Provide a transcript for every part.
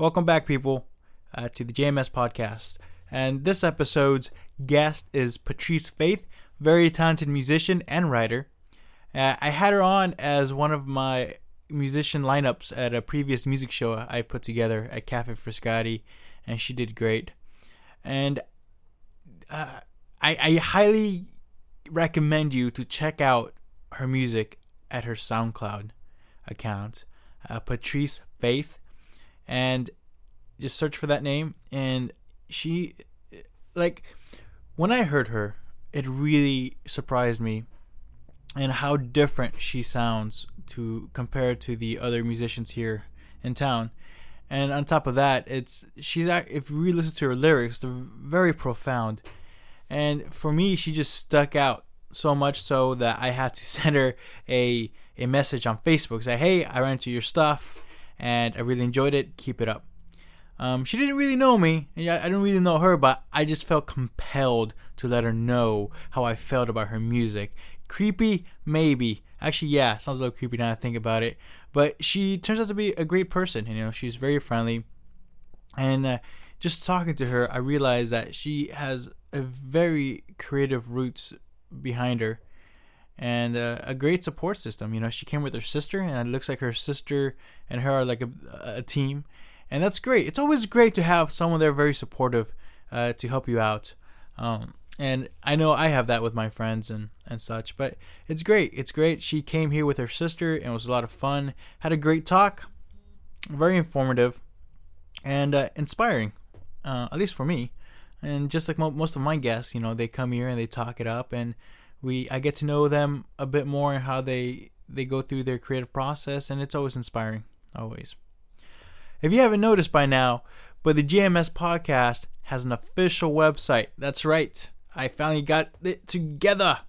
Welcome back, people, uh, to the JMS podcast. And this episode's guest is Patrice Faith, very talented musician and writer. Uh, I had her on as one of my musician lineups at a previous music show I put together at Cafe Frascati, and she did great. And uh, I, I highly recommend you to check out her music at her SoundCloud account, uh, Patrice Faith, and just search for that name. And she, like, when I heard her, it really surprised me and how different she sounds to compared to the other musicians here in town. And on top of that, it's she's if you really listen to her lyrics, they're very profound. And for me, she just stuck out so much so that I had to send her a a message on Facebook say, "Hey, I ran into your stuff, and I really enjoyed it. Keep it up." Um, she didn't really know me, I didn't really know her, but I just felt compelled to let her know how I felt about her music. Creepy, maybe. Actually, yeah, sounds a little creepy now I think about it. But she turns out to be a great person. You know, she's very friendly, and uh, just talking to her, I realized that she has a very creative roots behind her and uh, a great support system. You know, she came with her sister, and it looks like her sister and her are like a, a team, and that's great. It's always great to have someone there very supportive uh, to help you out. Um, and I know I have that with my friends and, and such, but it's great. It's great. She came here with her sister, and it was a lot of fun. Had a great talk, very informative, and uh, inspiring, uh, at least for me. And just like mo- most of my guests, you know, they come here and they talk it up, and we I get to know them a bit more and how they they go through their creative process, and it's always inspiring, always. If you haven't noticed by now, but the JMS podcast has an official website. That's right. I finally got it together.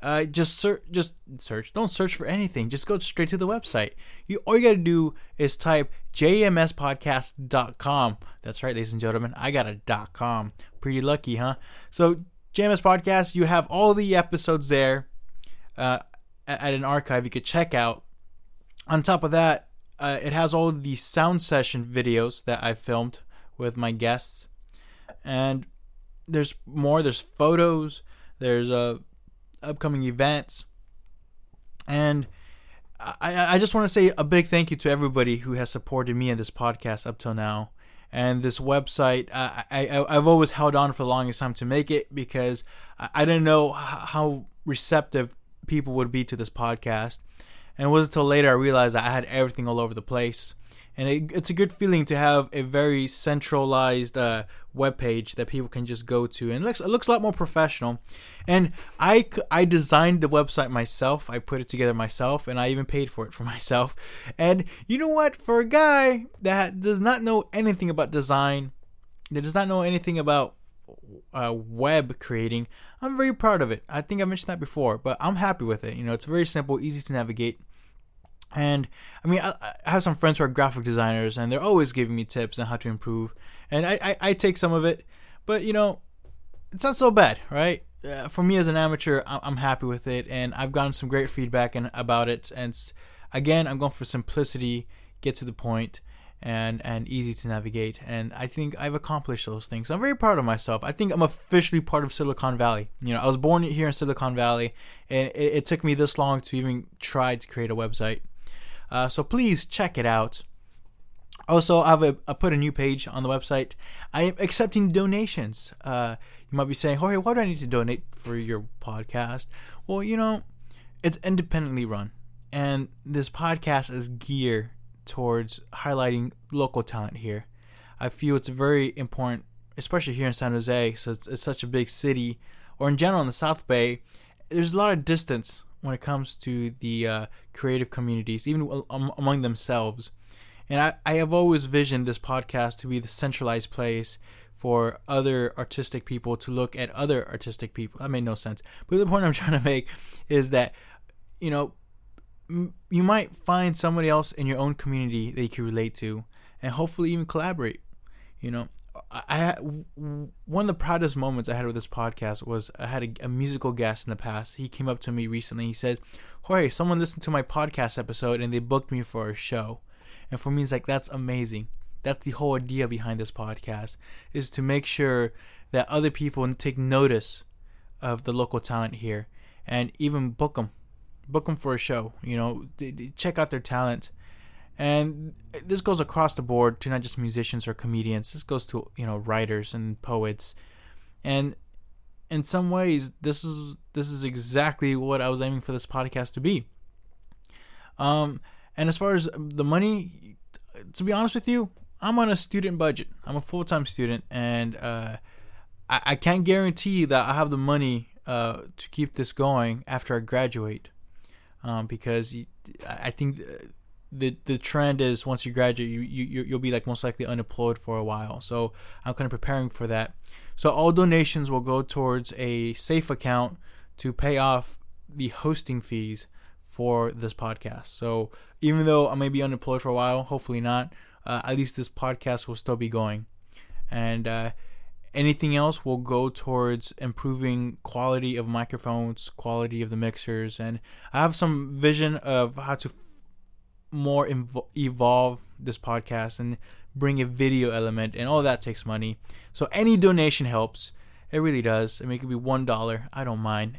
Uh, just search, just search. Don't search for anything. Just go straight to the website. You all you gotta do is type jmspodcast.com. That's right, ladies and gentlemen. I got a .com. Pretty lucky, huh? So JMS Podcast, you have all the episodes there uh, at an archive you could check out. On top of that, uh, it has all the sound session videos that I filmed with my guests, and there's more. There's photos. There's uh, upcoming events, and I, I just want to say a big thank you to everybody who has supported me in this podcast up till now. And this website, I, I I've always held on for the longest time to make it because I, I didn't know how receptive people would be to this podcast. And it wasn't until later I realized that I had everything all over the place. And it, it's a good feeling to have a very centralized uh, web page that people can just go to. And it looks, it looks a lot more professional. And I, I designed the website myself. I put it together myself and i even paid for it for myself. And you know what? For a guy that does not know anything about design that does not know anything about uh, web creating i'm very proud of it. I think i mentioned that before but i'm happy with it. You know it's very simple easy to navigate and I mean, I, I, have some friends who are graphic designers, and they're always giving me tips on how to improve. And I, I, I take some of it, but you know, it's not so bad, right? Uh, for me as an amateur, I'm, I'm happy with it, and I've gotten some great feedback and, about it. And again, I'm going for simplicity, get to the point, and and easy to navigate. And I think I've accomplished those things. I'm very proud of myself. I think I'm officially part of Silicon Valley. You know, I was born here in Silicon Valley, and it, it took me this long to even try to create a website. Uh, so please check it out. Also, I have a, I put a new page on the website. I am accepting donations. Uh, you might be saying, "Jorge, why do I need to donate for your podcast?" Well, you know, it's independently run, and this podcast is geared towards highlighting local talent here. I feel it's very important, especially here in San Jose, so it's, it's such a big city, or in general in the South Bay. There's a lot of distance when it comes to the uh, creative communities, even among themselves. And I, I have always visioned this podcast to be the centralized place for other artistic people to look at other artistic people. That made no sense. But the point I'm trying to make is that, you know, m- you might find somebody else in your own community that you can relate to and hopefully even collaborate. You know, I one of the proudest moments I had with this podcast was I had a, a, musical guest in the past. He came up to me recently. He said, "Jorge, someone listened to my podcast episode and they booked me for a show." And for me, it's like that's amazing. That's the whole idea behind this podcast is to make sure that other people take notice of the local talent here and even book them, book them for a show. You know, check out their talent. And this goes across the board to not just musicians or comedians. This goes to you know writers and poets, and in some ways, this is this is exactly what I was aiming for this podcast to be. Um, and as far as the money, to be honest with you, I'm on a student budget. I'm a full time student, and uh, I, I can't guarantee that I have the money uh, to keep this going after I graduate, um, because I think the the trend is once you graduate, you, you you'll be like most likely unemployed for a while. So I'm kind of preparing for that. So all donations will go towards a safe account to pay off the hosting fees for this podcast. So even though I may be unemployed for a while, hopefully not, uh, at least this podcast will still be going. And uh, anything else will go towards improving quality of microphones, quality of the mixers, and I have some vision of how to more invo- evolve this podcast and bring a video element, and all that takes money. So any donation helps. It really does. I mean, it could be one dollar. I don't mind,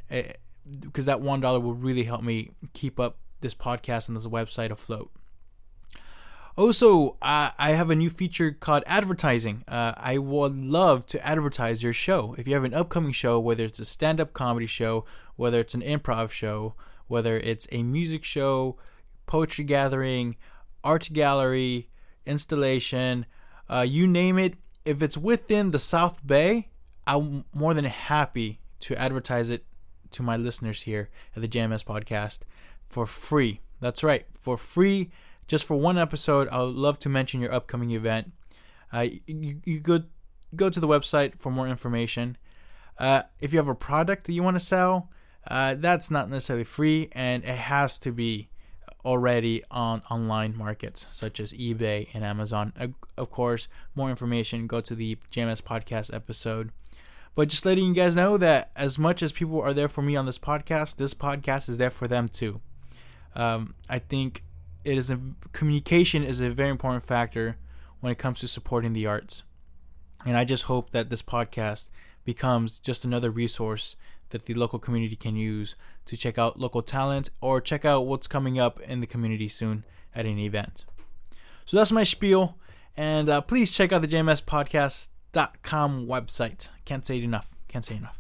because that one dollar will really help me keep up this podcast and this website afloat. Also, uh, I have a new feature called advertising. Uh, I would love to advertise your show. If you have an upcoming show, whether it's a stand up comedy show, whether it's an improv show, whether it's a music show, poetry gathering, art gallery, installation, uh, you name it. If it's within the South Bay, I'm more than happy to advertise it to my listeners here at the JMS podcast for free. That's right, for free, just for one episode. I would love to mention your upcoming event. Uh, you, you go go to the website for more information. Uh, if you have a product that you want to sell, uh, that's not necessarily free, and it has to be already on online markets such as eBay and Amazon. Of course, more information, go to the JMS podcast episode. But just letting you guys know that as much as people are there for me on this podcast, this podcast is there for them too. Um, I think it is a communication is a very important factor when it comes to supporting the arts, and I just hope that this podcast becomes just another resource that the local community can use to check out local talent or check out what's coming up in the community soon at an event. So that's my spiel. And uh, please check out the jmspodcast.com website. Can't say it enough. Can't say enough.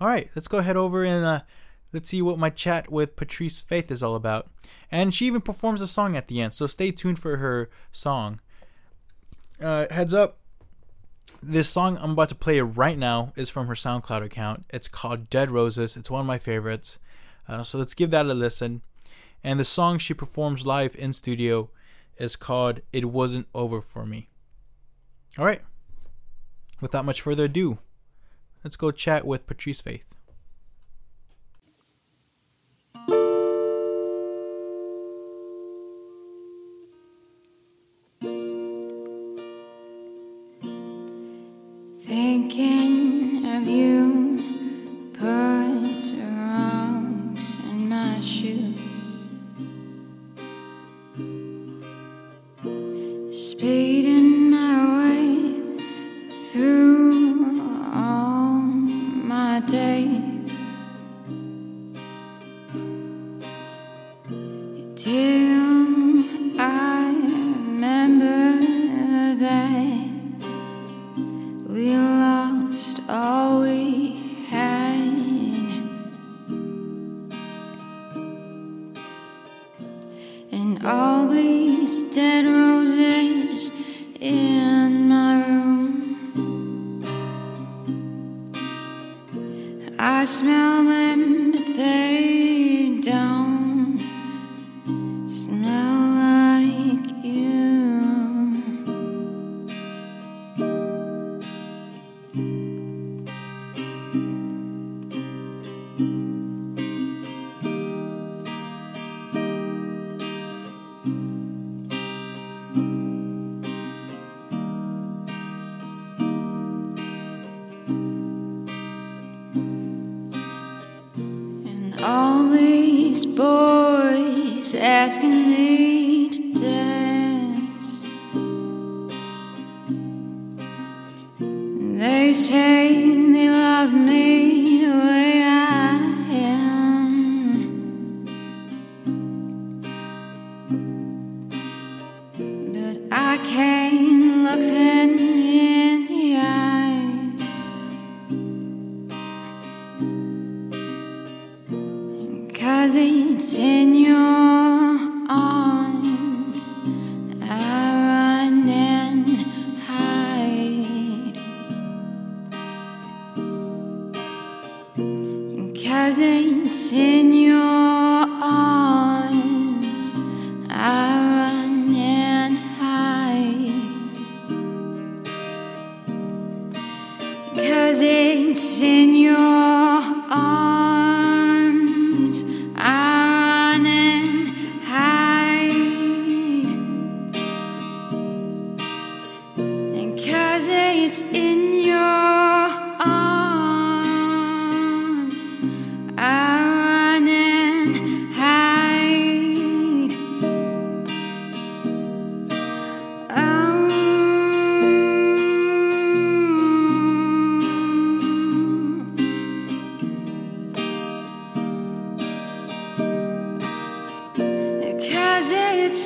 All right, let's go ahead over and uh, let's see what my chat with Patrice Faith is all about. And she even performs a song at the end, so stay tuned for her song. Uh, heads up, this song I'm about to play right now is from her SoundCloud account. It's called Dead Roses. It's one of my favorites. Uh, so let's give that a listen. And the song she performs live in studio is called It Wasn't Over For Me. All right. Without much further ado, let's go chat with Patrice Faith. All these dead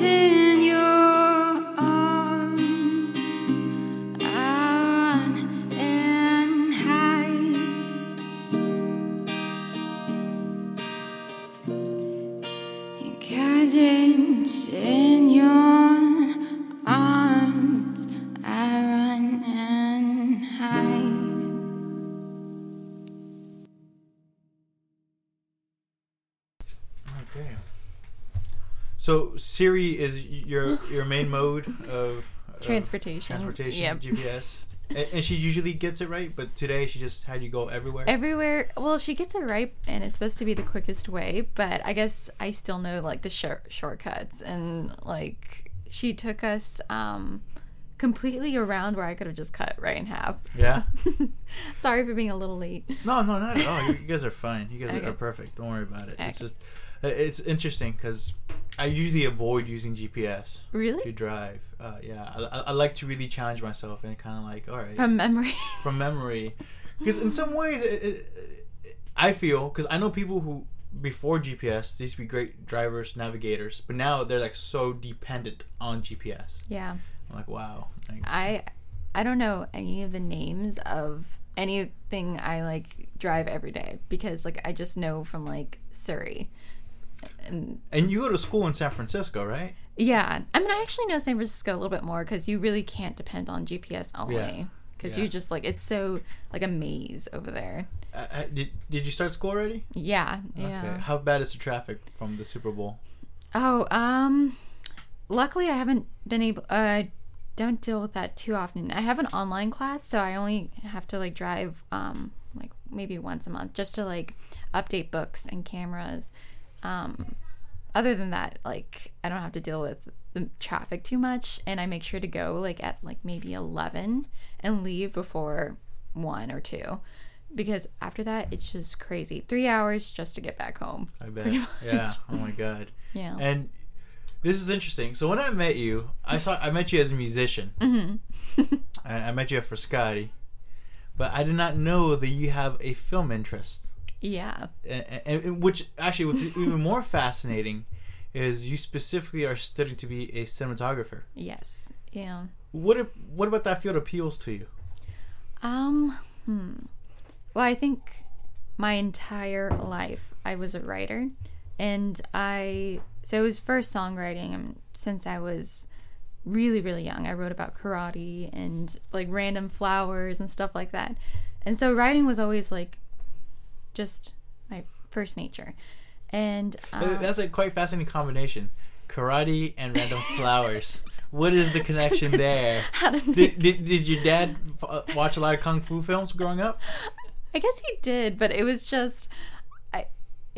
it's So Siri is your your main mode of Transportation. transportation, Yep. GPS, and, and she usually gets it right. But today she just had you go everywhere. Everywhere. Well, she gets it right, and it's supposed to be the quickest way. But I guess I still know like the short shortcuts, and like she took us um completely around where I could have just cut right in half. So- Yeah? Sorry for being a little late. No, no, not at all. You, guys are fine. You guys Okay. are perfect. Don't worry about it. It's just, uh, it's interesting because I usually avoid using GPS to drive. Uh, yeah, I, I, I like to really challenge myself and kind of like, all right, From memory. from memory, because in some ways, it, it, it, I feel because I know people who before GPS they used to be great drivers, navigators, but now they're like so dependent on GPS. yeah. I'm like, wow. Like, I I don't know any of the names of anything I like drive every day because like I just know from like Siri. And and you go to school in San Francisco, right? yeah, I mean I actually know San Francisco a little bit more cuz you really can't depend on GPS only cuz Yeah. you just like it's so like a maze over there. Uh, uh, did Did you start school already? Yeah, yeah. Okay. How bad is the traffic from the Super Bowl? Oh, um luckily I haven't been able I don't deal with that too often. I have an online class, so I only have to like drive um like maybe once a month just to like update books and cameras. Um other than that, like I don't have to deal with the traffic too much and I make sure to go like at like maybe 11 and leave before 1 or 2 because after that it's just crazy. 3 hours just to get back home. I bet. Yeah. Oh my god. Yeah. And this is interesting. So when I met you, I saw I met you as a musician. Mhm. I, I met you at Frascati, but I did not know that you have a film interest. Yeah. And, and, and which actually, what's even more fascinating is you specifically are studying to be a cinematographer. Yes. Yeah. What if, what about that field appeals to you? Um, hmm. Well, I think my entire life I was a writer, and I so it was first songwriting um, since I was really really young. I wrote about karate and like random flowers and stuff like that, and so writing was always like just my first nature, and um, That's a quite fascinating combination: karate and random flowers. What is the connection there? Did, did, did your dad uh, watch a lot of kung fu films growing up? I guess he did, but it was just,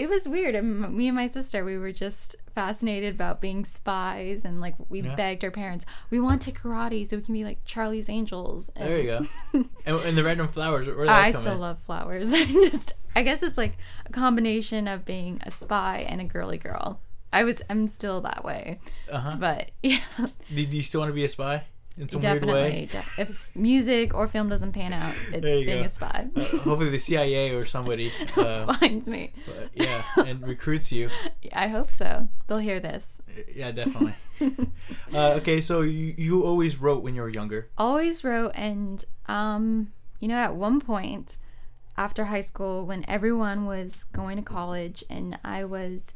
it was weird. And me and my sister, we were just fascinated about being spies, and like we Yeah. begged our parents, we want to karate so we can be like Charlie's Angels. And There you go. And, and the random flowers, where did I still in? love flowers. I just, I guess it's like a combination of being a spy and a girly girl. I was, I'm still that way, Uh-huh. but yeah, Do, do you still want to be a spy? In some weird way. Definitely. de- if music or film doesn't pan out, it's being go. a spy. Uh, hopefully, the CIA or somebody, uh, finds me. but yeah, and recruits you. I hope so. They'll hear this. Yeah, definitely. uh, okay, so you, you always wrote when you were younger. Always wrote, and um, you know, at one point after high school, when everyone was going to college, and I was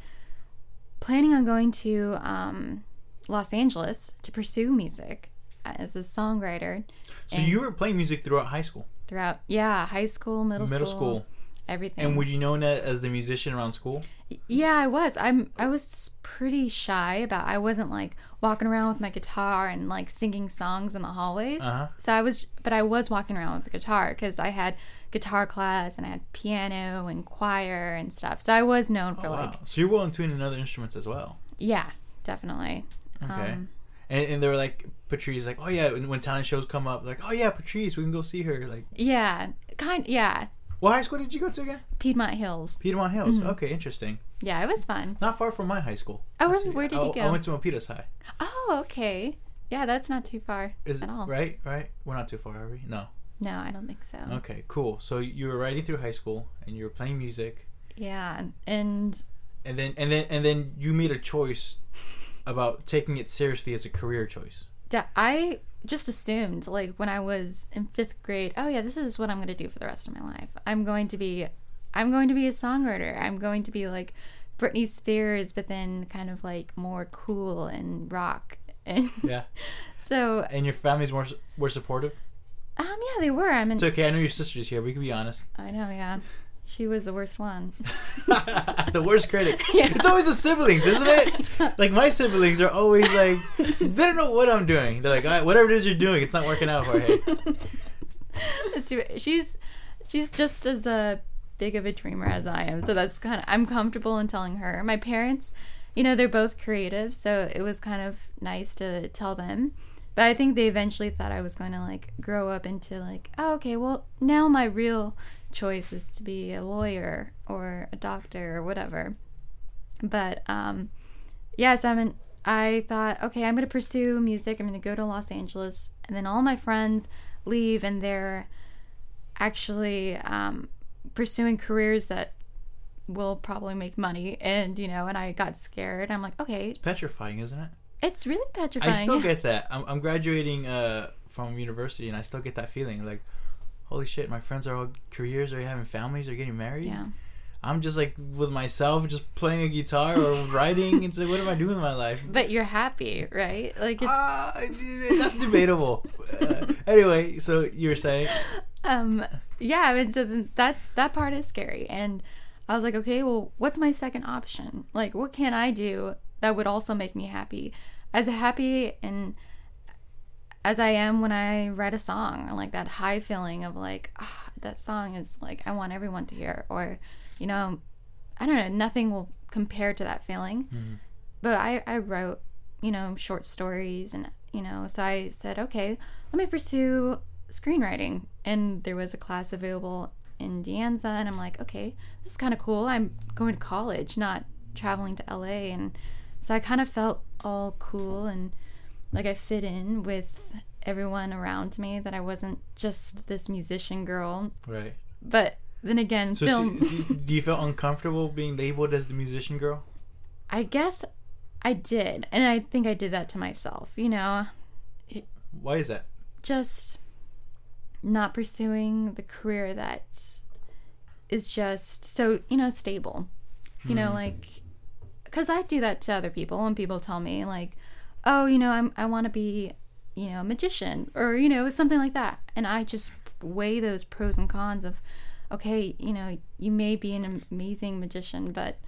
planning on going to um, Los Angeles to pursue music as a songwriter. So you were playing music throughout high school, throughout yeah high school middle, middle school, middle school, everything and were you known as the musician around school? yeah i was i'm i was pretty shy about i wasn't like walking around with my guitar and like singing songs in the hallways Uh-huh. so i was but i was walking around with a guitar because i had guitar class and i had piano and choir and stuff so i was known for Oh, like. So you're well in tune in other instruments as well. yeah definitely Okay. Um, and, and they were like Patrice, like, oh yeah, when, when talent shows come up, like, oh yeah, Patrice, we can go see her. Like, yeah kind yeah what high school did you go to again? piedmont hills Piedmont Hills. Mm-hmm. Okay, interesting. yeah it was fun Not far from my high school. Oh, really? Where did I, you go? I went to Milpitas High. oh okay yeah that's not too far Is at it all right? Right? We're not too far, are we? No. no i don't think so Okay, cool. So you were riding through high school and you were playing music, yeah and and then and then and then you made a choice about taking it seriously as a career choice. Da- I just assumed, like, when I was in fifth grade, oh yeah, this is what I'm gonna do for the rest of my life. I'm going to be, I'm going to be a songwriter. I'm going to be like Britney Spears, but then kind of like more cool and rock. And Yeah. so, And your families were were supportive. um, yeah, they were. I mean, It's okay. I know your sister's here. We can be honest. I know, yeah, she was the worst one. the worst critic. Yeah. It's always the siblings, isn't it? Like my siblings are always like, they don't know what I'm doing. They're like, "All right, whatever it is you're doing, it's not working out, Jorge. It's she's she's just as a big of a dreamer as I am. So that's kind of I'm comfortable in telling her. My parents, you know, they're both creative, so it was kind of nice to tell them. But I think they eventually thought I was going to like grow up into like, oh, okay, well, now my real choice is to be a lawyer or a doctor or whatever. But um yes, I mean I thought, okay, I'm going to pursue music. I'm going to go to Los Angeles. And then all my friends leave and they're actually um, pursuing careers that will probably make money. And, you know, and I got scared. I'm like, okay, It's Petrifying, isn't it? it's really petrifying. I still get that. I'm, I'm graduating uh, from university, and I still get that feeling like, holy shit, my friends are all careers, are having families, are getting married. yeah. I'm just like with myself, just playing a guitar or writing. It's like, what am I doing with my life? But you're happy, right? Like, it's, Uh, that's debatable. Uh, anyway, so you were saying, um, yeah, I mean, so that's, that part is scary. And I was like, okay, well, what's my second option? Like, what can I do that would also make me happy? As a happy and as I am when I write a song, like that high feeling of like, ah, that song is like, I want everyone to hear, or, you know, I don't know, nothing will compare to that feeling. But I, I wrote, you know, short stories and, you know, so I said, okay, let me pursue screenwriting. And there was a class available in De Anza, and I'm like, okay, this is kind of cool. I'm going to college, not traveling to LA. And so I kind of felt all cool and like I fit in with everyone around me, that I wasn't just this musician girl. right. But then again, So, film. so do, you feel uncomfortable being labeled as the musician girl? I guess I did. And I think I did that to myself, you know, It, Why is that? just not pursuing the career that is just so, you know, stable. You know, hmm. like, because I do that to other people when people tell me, like, oh, you know, I'm, I want to be, you know, a magician or, you know, something like that. And I just weigh those pros and cons of, okay, you know, you may be an amazing magician, but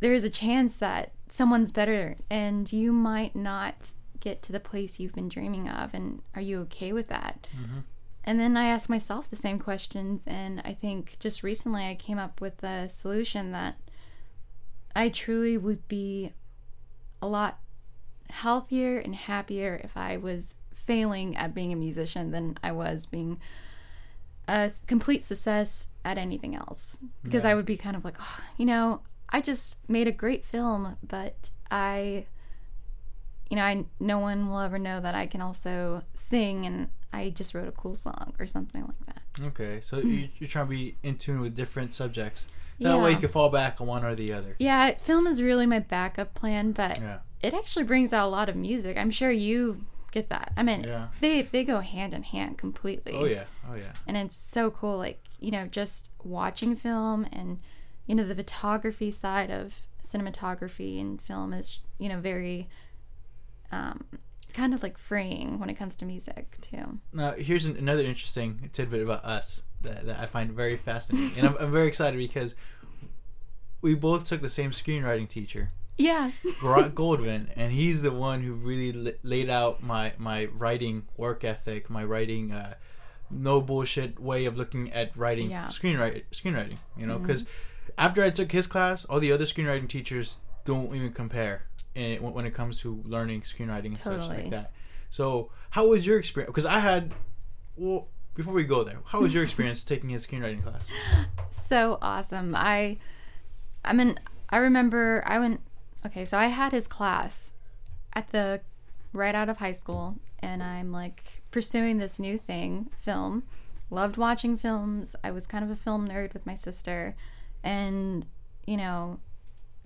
there is a chance that someone's better and you might not get to the place you've been dreaming of. And are you okay with that? Mm-hmm. And then I ask myself the same questions. And I think just recently I came up with a solution that I truly would be a lot healthier and happier if I was failing at being a musician than I was being a complete success at anything else. Because I would be kind of like, oh, you know, I just made a great film, but I you know, I no one will ever know that I can also sing and I just wrote a cool song or something like that. Okay, so you, you're trying to be in tune with different subjects. That way you can fall back on one or the other. Yeah, film is really my backup plan, but Yeah. it actually brings out a lot of music. I'm sure you get that. I mean, Yeah. they they go hand in hand completely. Oh yeah. Oh yeah. and it's so cool like you know just watching film and you know the photography side of cinematography and film is you know very um kind of like freeing when it comes to music too Now here's an, another interesting tidbit about us that, that I find very fascinating, and I'm, I'm very excited because we both took the same screenwriting teacher, yeah Barack Goldman, and he's the one who really la- laid out my my writing work ethic, my writing uh, no bullshit way of looking at writing Yeah. screenwriting. Screenwriting, you know, because after I took his class, all the other screenwriting teachers don't even compare in, when it comes to learning screenwriting and such like that. So, how was your experience? Because I had, well, before we go there, how was your experience taking his screenwriting class? so awesome. I i mean i remember i went okay so i had his class at the right out of high school and i'm like pursuing this new thing film. Loved watching films. I was kind of a film nerd with my sister. And you know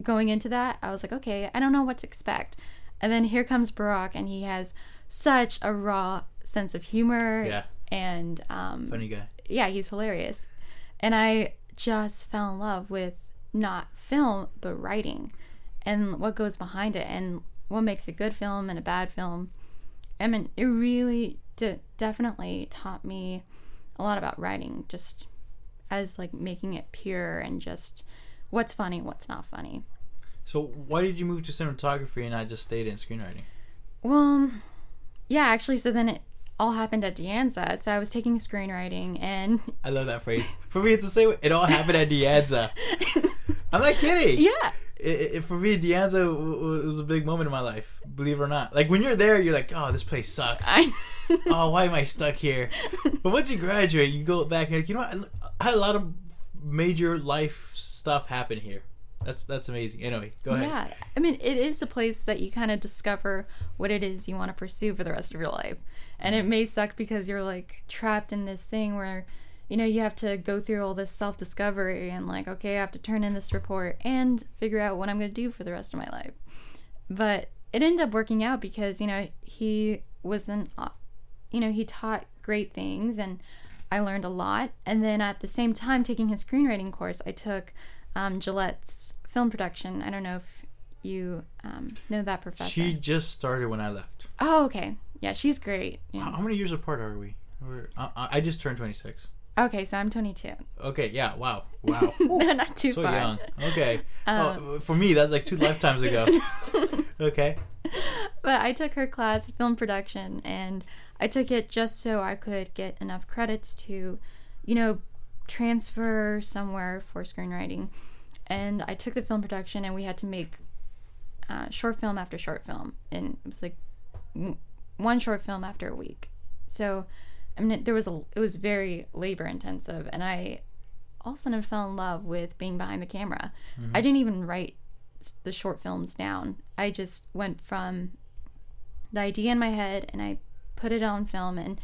going into that i was like okay i don't know what to expect. And then here comes barack and he has such a raw sense of humor. Yeah. And um Funny guy. yeah, he's hilarious. And I just fell in love with not film, but writing and what goes behind it and what makes a good film and a bad film. I mean, it really de- definitely taught me a lot about writing, just as like making it pure and just what's funny, what's not funny. So, why did you move to cinematography and not just stayed in screenwriting? Well, yeah, actually, so then it all happened at De Anza. So I was taking screenwriting and I love that phrase. For me, it's the same. It all happened at De Anza. I'm not kidding. yeah, it, it, for me, De Anza was a big moment in my life. Believe it or not, like when you're there, you're like, "Oh, this place sucks. I oh, why am I stuck here?" But once you graduate, you go back and you're like, you know what? I had a lot of major life stuff happen here. That's that's amazing. Anyway, go ahead. Yeah, I mean, it is a place that you kind of discover what it is you want to pursue for the rest of your life. And it may suck because you're like trapped in this thing where, you know, you have to go through all this self discovery and, like, okay, I have to turn in this report and figure out what I'm going to do for the rest of my life. But it ended up working out because, you know, he was an, uh, you know, he taught great things and I learned a lot. And then at the same time, taking his screenwriting course, I took um, Gillette's film production. I don't know if you um, know that professor. She just started when I left. oh, okay. Yeah, she's great. How, Yeah. how many years apart are we? We're, I, I I just turned 26. Okay, so I'm 22. Okay, yeah, wow, wow. no, not too so far. young. Okay. Um, well, for me, that's like two lifetimes ago. okay. but I took her class, film production, and I took it just so I could get enough credits to, you know, transfer somewhere for screenwriting. And I took the film production, and we had to make uh, short film after short film, and it was like w- one short film after a week. So, I mean, there was a it was very labor intensive, and I all of a sudden fell in love with being behind the camera. I didn't even write the short films down. I just went from the idea in my head and I put it on film and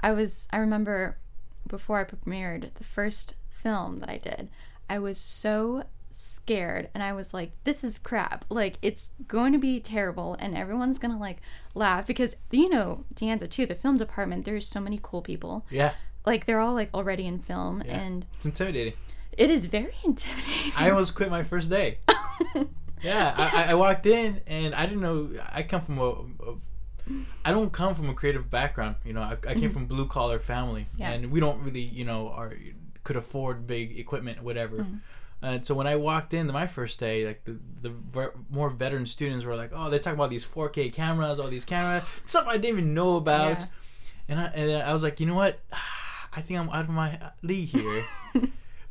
I was I remember before I premiered the first film that I did, I was so scared and I was like this is crap. Like it's going to be terrible and everyone's going to like laugh because you know, De Anza too, the film department, there's so many cool people. Yeah, Like they're all like already in film Yeah. and it's intimidating. it is very intimidating. I almost quit my first day. Yeah, I, I- I walked in and I didn't know. I come from a, a I don't come from a creative background. You know, I, I came from blue collar family, Mm-hmm. Yeah. and we don't really, you know, are could afford big equipment, whatever. Mm-hmm. And so when I walked in my first day, like the the ver- more veteran students were like, "Oh, they're talking about these 4K cameras, all these cameras, stuff I didn't even know about." Yeah. And I and I was like, you know what? I think I'm out of my league here.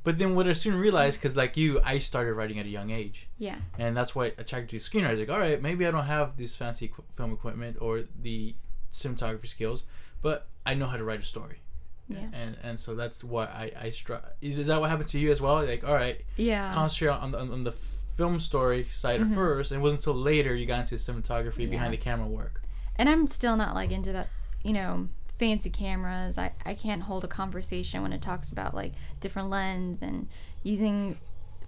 but then what I soon realized, mm. because like you, I started writing at a young age yeah. and that's what attracted me to screenwriters. Like, all right, maybe I don't have this fancy equi- film equipment or the cinematography skills, but I know how to write a story. Yeah. And and so that's what I I str- is, is that what happened to you as well? Like, all right, Yeah. concentrate on the, on the film story side at first, and it wasn't until later you got into cinematography behind the camera work. and I'm still not like into that, you know, fancy cameras. I, I can't hold a conversation when it talks about like different lens and using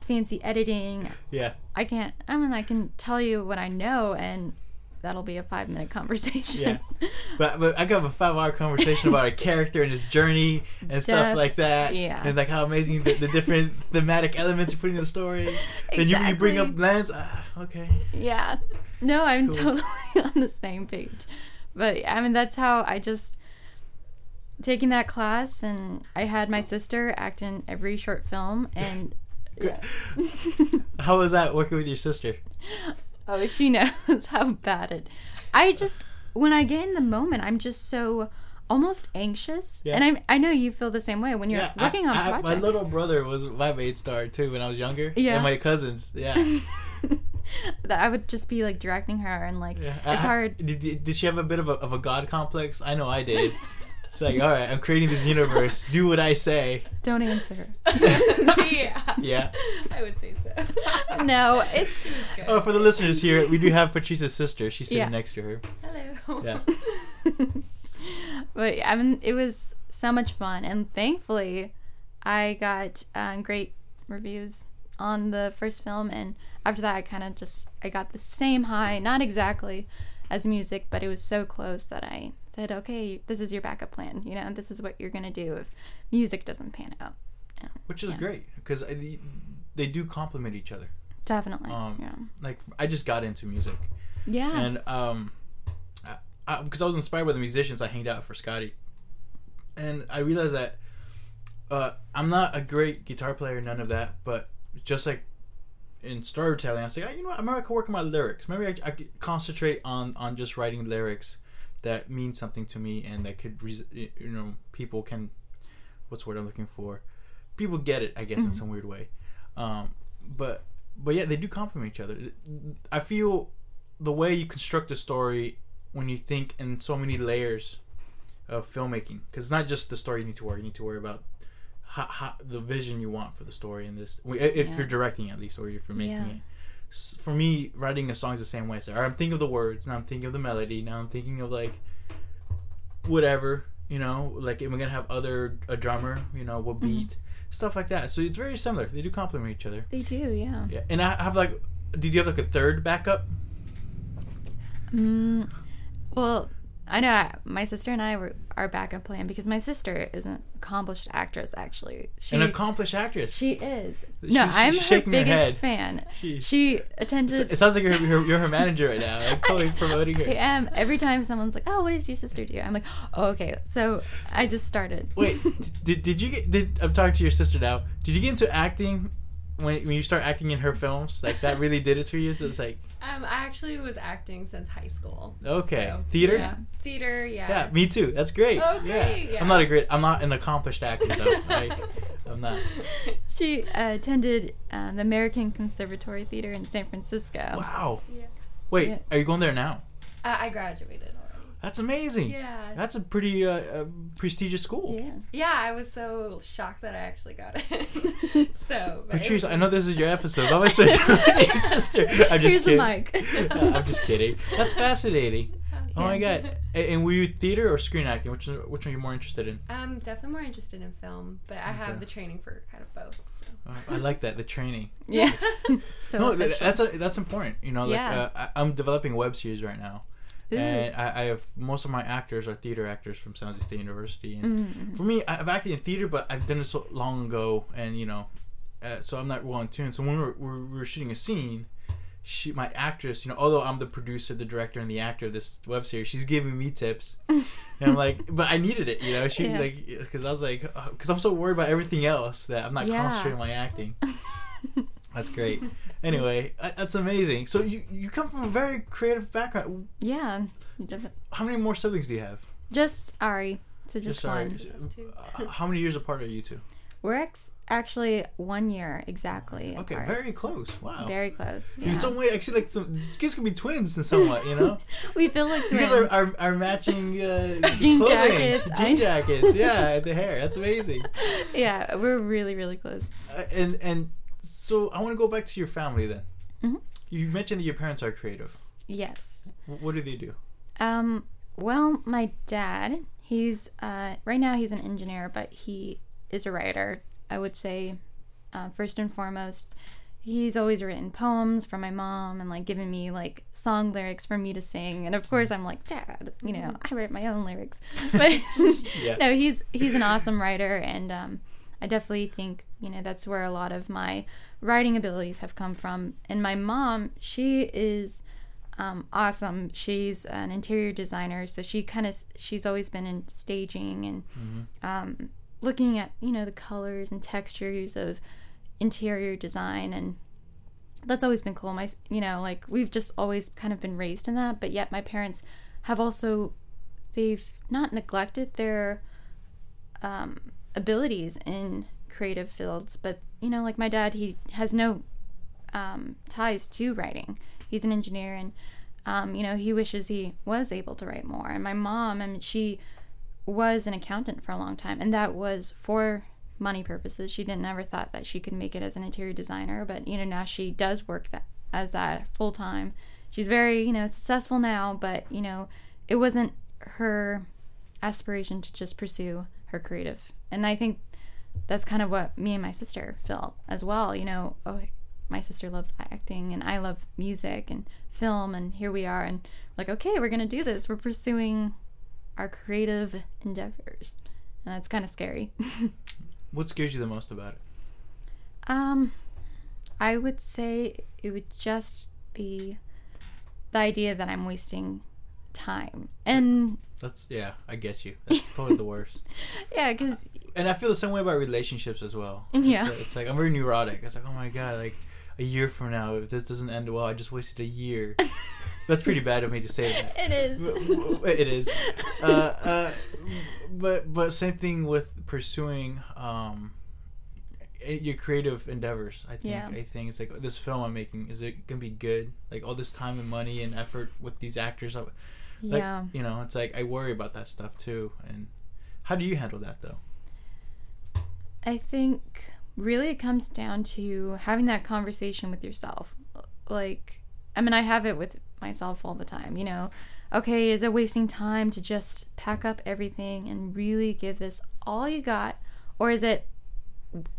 fancy editing. Yeah. I can't. I mean, I can tell you what I know, and that'll be a five minute conversation. Yeah. But but I got a five hour conversation about a character and his journey and stuff like that. yeah. And like how amazing the, the different thematic elements you put in the story. Exactly. Then you, you bring up lens. Ah, okay. Yeah. No, I'm Cool. totally on the same page. But I mean, that's how I just taking that class, and I had my sister act in every short film, and yeah. How was that working with your sister? oh, she knows how bad it. I just when I get in the moment, I'm just so almost anxious, Yeah. and I I know you feel the same way when you're I- working on I- projects. My little brother was my maid star too when I was younger. Yeah. And my cousins. Yeah. that I would just be like directing her, and like yeah. it's I- hard. Did, did did she have a bit of a, of a god complex? I know I did. It's like, all right, I'm creating this universe. Do what I say. Don't answer yeah. Yeah. I would say so. no, it's Good. Oh, for the listeners here, we do have Patrice's sister. She's sitting Yeah. next to her. Hello. Yeah. but I mean, it was so much fun, and thankfully, I got um, great reviews on the first film, and after that, I kind of just I got the same high, not exactly as music, but it was so close that I said, okay, this is your backup plan. You know, this is what you're gonna do if music doesn't pan out. Which is Yeah. great because they do complement each other. Definitely, Um, yeah, Like I just got into music, yeah, and um, I, because I, was inspired by the musicians I hanged out Frascati, and I realized that uh, I'm not a great guitar player, none of that, but just like in storytelling, I say, oh, you know, what? maybe I could work on my lyrics. Maybe I, I could concentrate on on just writing lyrics that means something to me and that could, res- you know, people can, what's the word I'm looking for? People get it, I guess, in some weird way. Um, but but yeah, they do complement each other. I feel the way you construct a story when you think in so many layers of filmmaking, because it's not just the story you need to worry. You need to worry about how, how, the vision you want for the story in this. If Yeah. you're directing at least, or if you're making Yeah. it. For me, writing a song is the same way. So I'm thinking of the words, now I'm thinking of the melody, now I'm thinking of like whatever you know, like am I gonna have other a drummer, you know, what beat, stuff like that. So it's very similar. They do complement each other. they do, yeah. Yeah, and I have like, did you have like a third backup? Mm, well, I know I- my sister and I were our backup plan because my sister is an accomplished actress. Actually, she An accomplished actress. she is. She's- No, she's I'm her her biggest head. fan. She- She attended. it sounds like you're, you're, you're her manager right now. I'm totally promoting her. I am. Every time someone's like, "Oh, what does your sister do?" I'm like, "Oh, okay." So I just started. Wait, did, did you get? Did I'm talking to your sister now? Did you get into acting when when you start acting in her films? Like that really did it to you? So it's like, Um, I actually was acting since high school. okay, So, theater. Yeah. Theater, yeah. Yeah, me too. That's great. Oh, great, Yeah. yeah. I'm not a great. I'm not an accomplished actor though. like, I'm not. She uh, attended uh, the American Conservatory Theater in San Francisco. Wow. Yeah. Wait, Yeah. are you going there now? Uh, I graduated already. That's amazing. Yeah. That's a pretty uh, uh, prestigious school. Yeah. Yeah, I was so shocked that I actually got it. so, but Patrice, I know this is your episode. But I'm switch with your sister. I'm just Here's the kidding. mic. Yeah, I'm just kidding. That's fascinating. Oh my god! A- And were you theater or screen acting? Which one- which one are you more interested in? I'm definitely more interested in film, but I Okay. have the training for kind of both. So. Oh, I like that the training. Yeah. so no, th- official. that's a, that's important. You know, like Yeah. uh, I, I'm developing a web series right now, Ooh. and I, I have most of my actors are theater actors from San Jose State University. And Mhm. for me, I've acted in theater, but I've done it so long ago, and you know, uh, so I'm not well in tune. So when we were, we were, shooting a scene, she, my actress, you know, although I'm the producer, the director, and the actor of this web series, she's giving me tips, and I'm like, but I needed it, you know, she Yeah. like, because I was like, because I'm so worried about everything else that I'm not Yeah. concentrating on my acting. That's great. Anyway, uh, that's amazing. So you you come from a very creative background. yeah. you. How many more siblings do you have? Just Ari. So just, sorry. one. Just. Uh, How many years apart are you two? We're ex- actually one year exactly. Okay, apart. very close. Wow. very close. In some way, actually, like some, kids can be twins in somewhat, you know. we feel like You twins. guys are, are, are matching uh, Jean clothing. jackets. Jean jackets. Yeah, the hair. That's amazing. yeah, we're really really close. Uh, and and so I want to go back to your family then. Mhm. You mentioned that your parents are creative. Yes. What do they do? Um, well, my dad, he's uh, right now he's an engineer, but he is a writer. I would say, uh, first and foremost, he's always written poems for my mom and like given me like song lyrics for me to sing. And of course, I'm like, Dad, you know, I write my own lyrics. But Yeah. no, he's he's an awesome writer, and um, I definitely think you know that's where a lot of my writing abilities have come from. And my mom, she is um, awesome. She's an interior designer, so she kind of she's always been in staging and um, looking at you know the colors and textures of interior design, and that's always been cool. My you know like we've just always kind of been raised in that, but yet my parents have also they've not neglected their um, abilities in creative fields, but you know like my dad he has no um, ties to writing. He's an engineer, and um, you know he wishes he was able to write more. And my mom, I mean, she was an accountant for a long time, and that was for money purposes. She didn't ever thought that she could make it as an interior designer, but you know now she does work that as that full time. She's very you know successful now, but you know it wasn't her aspiration to just pursue her creative. And I think that's kind of what me and my sister felt as well. You know, oh, my sister loves acting and I love music and film, and here we are, and like, okay, we're gonna do this. We're pursuing our creative endeavors, and that's kind of scary. What scares you the most about it? um, I would say it would just be the idea that I'm wasting time, and That's yeah, I get you. That's probably the worst. yeah, because And I feel the same way about relationships as well. Yeah. It's like, it's like I'm very neurotic. It's like, oh my god, like a year from now, if this doesn't end well, I just wasted a year. That's pretty bad of me to say that. it is. it is. Uh, uh, but but same thing with pursuing um, eh, your creative endeavors. I think Yeah. I think it's like this film I'm making. Is it gonna be good? Like all this time and money and effort with these actors. Like, yeah. You know, it's like I worry about that stuff too. And how do you handle that though? I think really it comes down to having that conversation with yourself. Like, I mean, I have it with myself all the time, you know. Okay, is it wasting time to just pack up everything and really give this all you got? Or is it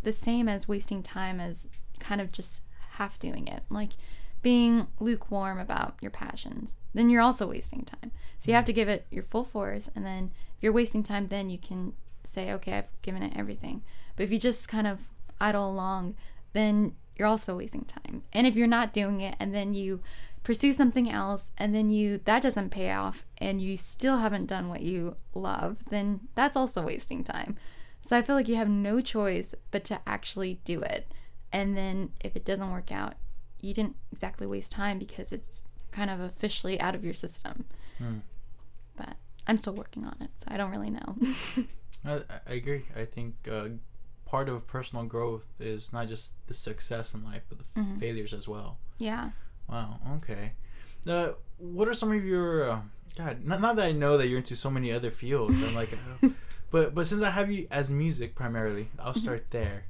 the same as wasting time as kind of just half doing it? Like being lukewarm about your passions, then you're also wasting time. So you have to mm. give it your full force, and then if you're wasting time, then you can say, okay, I've given it everything. But if you just kind of idle along, then you're also wasting time. And if you're not doing it and then you pursue something else and then you that doesn't pay off and you still haven't done what you love, then that's also wasting time. So I feel like you have no choice but to actually do it. And then if it doesn't work out, you didn't exactly waste time because it's kind of officially out of your system. Hmm. But I'm still working on it, so I don't really know. I, I agree. I think uh, part of personal growth is not just the success in life, but the Mhm. failures as well. yeah. Wow. Okay. Uh, what are some of your uh, God? Not, not that I know that you're into so many other fields. I'm like, uh, but but since I have you as music primarily, I'll Mm-hmm. start there.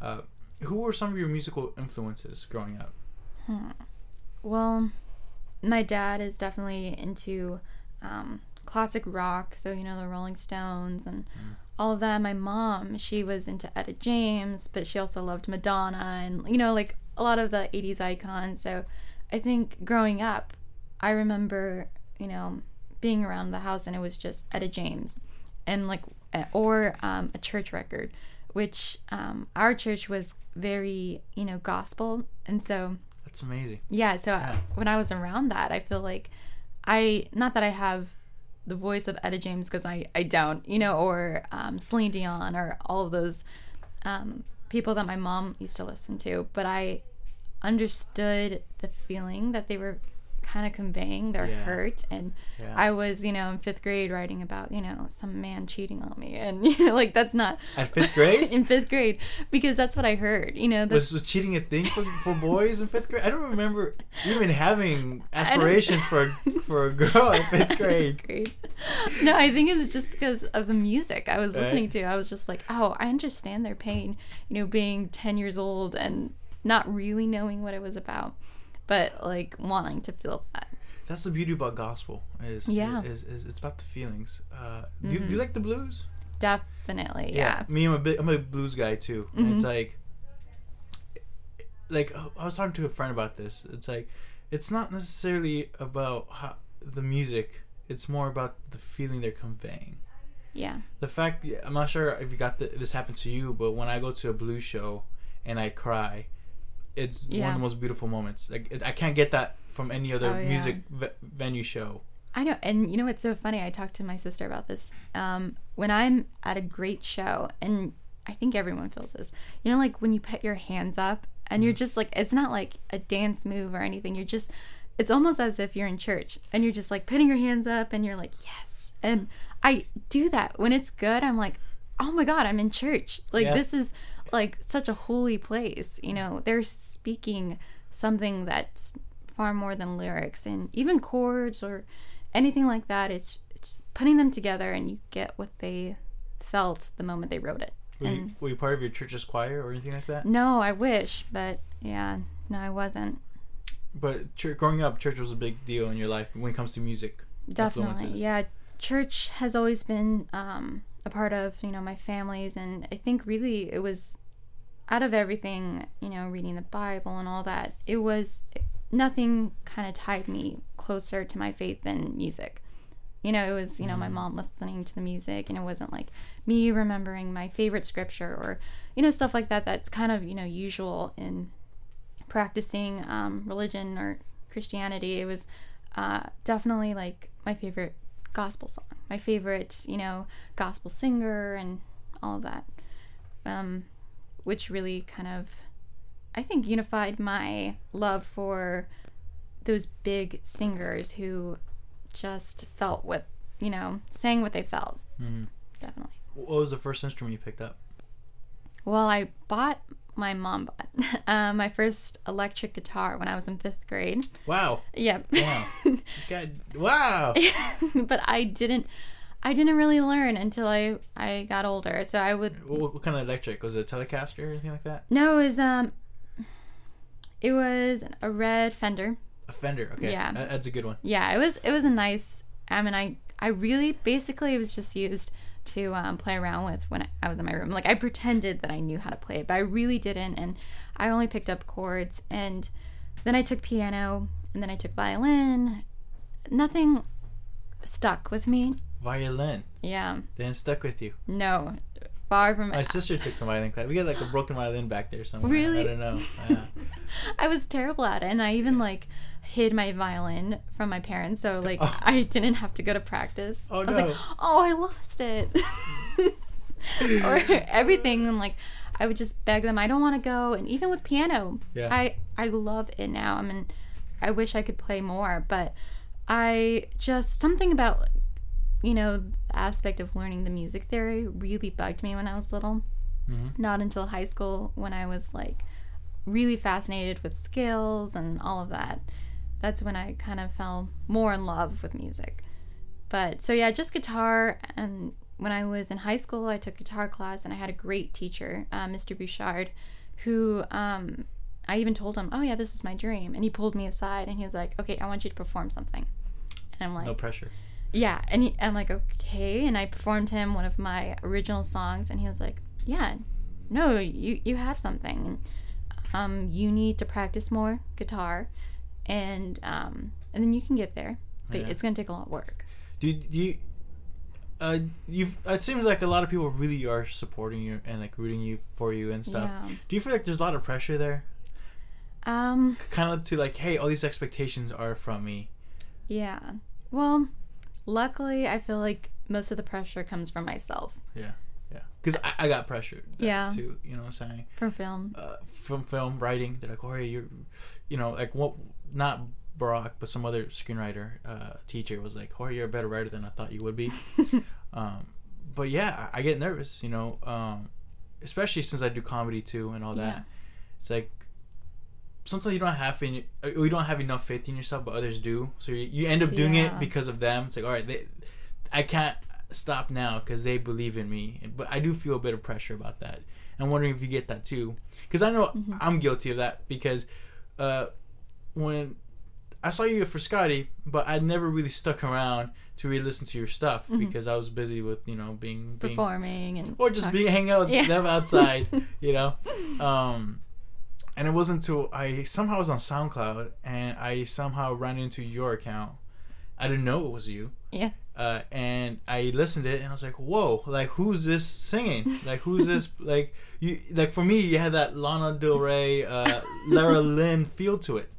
Uh, who were some of your musical influences growing up? Well, my dad is definitely into um, classic rock, so you know the Rolling Stones and all of that. My mom, she was into Etta James, but she also loved Madonna and you know like a lot of the '80s icons. So I think growing up, I remember you know being around the house and it was just Etta James and like or um, a church record, which um, our church was very you know gospel, and so That's amazing. yeah, so Yeah. when I was around that, I feel like I not that I have the voice of Etta James because I I don't, you know, or um, Celine Dion or all of those um, people that my mom used to listen to, but I understood the feeling that they were kind of conveying their Yeah. hurt and Yeah. I was, you know, in fifth grade writing about, you know, some man cheating on me and you know, like that's not At fifth grade? in fifth grade because that's what I heard, you know, was, was cheating a thing for, for boys in fifth grade? I don't remember even having aspirations for a, for a girl in fifth grade. grade. No, I think it was just because of the music I was Right. listening to. I was just like, oh, I understand their pain, you know, being 10 years old and not really knowing what it was about. But like wanting to feel that. That's the beauty about gospel. Is Yeah. Is, is, it's about the feelings. Uh, do, you, Mhm. do you like the blues? Definitely, yeah. Me, I'm a big, I'm a blues guy too. And it's Mhm. like, like I was talking to a friend about this. It's like, it's not necessarily about how, the music. It's more about the feeling they're conveying. Yeah. the fact I'm not sure if you got the, this happened to you, but when I go to a blues show and I cry, it's one of the most beautiful moments. Like it, I can't get that from any other Oh, yeah. music ve- venue show. I know, and you know what's so funny? I talked to my sister about this. Um, when I'm at a great show, and I think everyone feels this. You know, like when you put your hands up, and you're just like, it's not like a dance move or anything. You're just, it's almost as if you're in church, and you're just like putting your hands up, and you're like, yes. And I do that when it's good. I'm like, oh my god, I'm in church. Like Yeah. this is like such a holy place. You know, they're speaking something that's far more than lyrics and even chords or anything like that. It's it's putting them together and you get what they felt the moment they wrote it. Were you, And were you part of your church's choir or anything like that? no, I wish, but yeah, no, I wasn't. But chur growing up, church was a big deal in your life when it comes to music. Definitely, yeah. Church has always been um, a part of you know my family's, and I think really it was out of everything, you know, reading the Bible and all that. It was nothing kind of tied me closer to my faith than music. You know, it was you know my mom listening to the music, and it wasn't like me remembering my favorite scripture or you know stuff like that. That's kind of you know usual in practicing um, religion or Christianity. It was uh, definitely like my favorite gospel song, my favorite, you know, gospel singer, and all of that. Um, which really kind of, I think, unified my love for those big singers who just felt what, you know, sang what they felt. Mhm. Definitely. What was the first instrument you picked up? Well, I bought my mom bought uh, my first electric guitar when I was in fifth grade. Wow. Yep. Wow. God. Wow. but I didn't I didn't really learn until I I got older. So I would what, what kind of electric? Was it a Telecaster or anything like that? no, it was um it was a red Fender. A Fender. Okay. Yeah. That's a good one. Yeah, it was it was a nice I mean I I really basically it was just used to um, play around with when I was in my room. Like I pretended that I knew how to play it, but I really didn't and I only picked up chords and then I took piano and then I took violin. Nothing stuck with me. Violin. Yeah. Then stuck with you. No. Far from My sister took some violin class. We got like a broken violin back there somewhere. Really? I don't know. Yeah. I was terrible at it, and I even like hid my violin from my parents, so like Oh. I didn't have to go to practice. Oh, I was like, oh, I lost it, or everything, and like I would just beg them, I don't want to go, and even with piano, Yeah. I I love it now. I mean, I wish I could play more, but I just something about you know the aspect of learning the music theory really bugged me when I was little. Mhm. Not until high school when I was like really fascinated with scales and all of that. That's when I kind of fell more in love with music. But so yeah, just guitar. And when I was in high school, I took guitar class and I had a great teacher, uh, Mr. Bouchard, who um, I even told him, "Oh yeah, this is my dream." And he pulled me aside and he was like, "Okay, I want you to perform something." And I'm like, No pressure. Yeah and he, i'm like okay and i performed him one of my original songs and he was like yeah no you you have something and um you need to practice more guitar and um and then you can get there but Yeah. it's gonna take a lot of work Do you, do you uh you've. it seems like a lot of people really are supporting you and like rooting you for you and stuff. yeah Do you feel like there's a lot of pressure there? um Kind of to like, hey, all these expectations are from me. yeah well luckily i feel like most of the pressure comes from myself Yeah. Yeah. Because I, I got pressured. Yeah. Too. You know what I'm saying? from film Uh, from film writing, they're like, oh, hey, you're, you know, like what? Not Barack, but some other screenwriter uh, teacher was like, oh, you're a better writer than I thought you would be. um, but yeah, I, I get nervous. You know, um, especially since I do comedy too and all that. Yeah. It's like sometimes you don't have in uh, you don't have enough faith in yourself, but others do. So you, you end up doing Yeah. it because of them. It's like, all right, they, I can't stop now because they believe in me. But I do feel a bit of pressure about that. I'm wondering if you get that too, because I know Mhm. I'm guilty of that because uh, when I saw you at Frascati, but I never really stuck around to really listen to your stuff because I was busy with you know being, being Performing and or just talk- being hanging out with Yeah. them outside, you know. Um, and it wasn't until I somehow was on SoundCloud and I somehow ran into your account. I didn't know it was you. Yeah. Uh, and I listened to it and I was like, "Whoa! Like, who's this singing? Like, who's this? Like, you like for me, you had that Lana Del Rey, uh, Lara Lynn feel to it."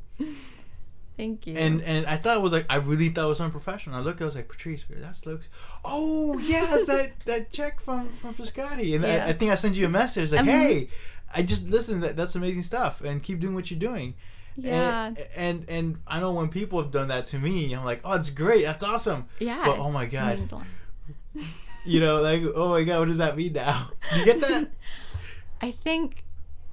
Thank you. And and I thought it was like I really thought it was unprofessional. I looked, I was like, Patrice, that's looks. Oh yes, that that check from from Frascati, and Yeah. I, I think I sent you a message like, Mhm. hey, I just listen. That that's amazing stuff, and keep doing what you're doing. yeah. And, and and I know when people have done that to me, I'm like, oh, it's great, that's awesome. yeah. But oh my god, means a lot. you know, like oh my god, what does that mean now? You get that? I think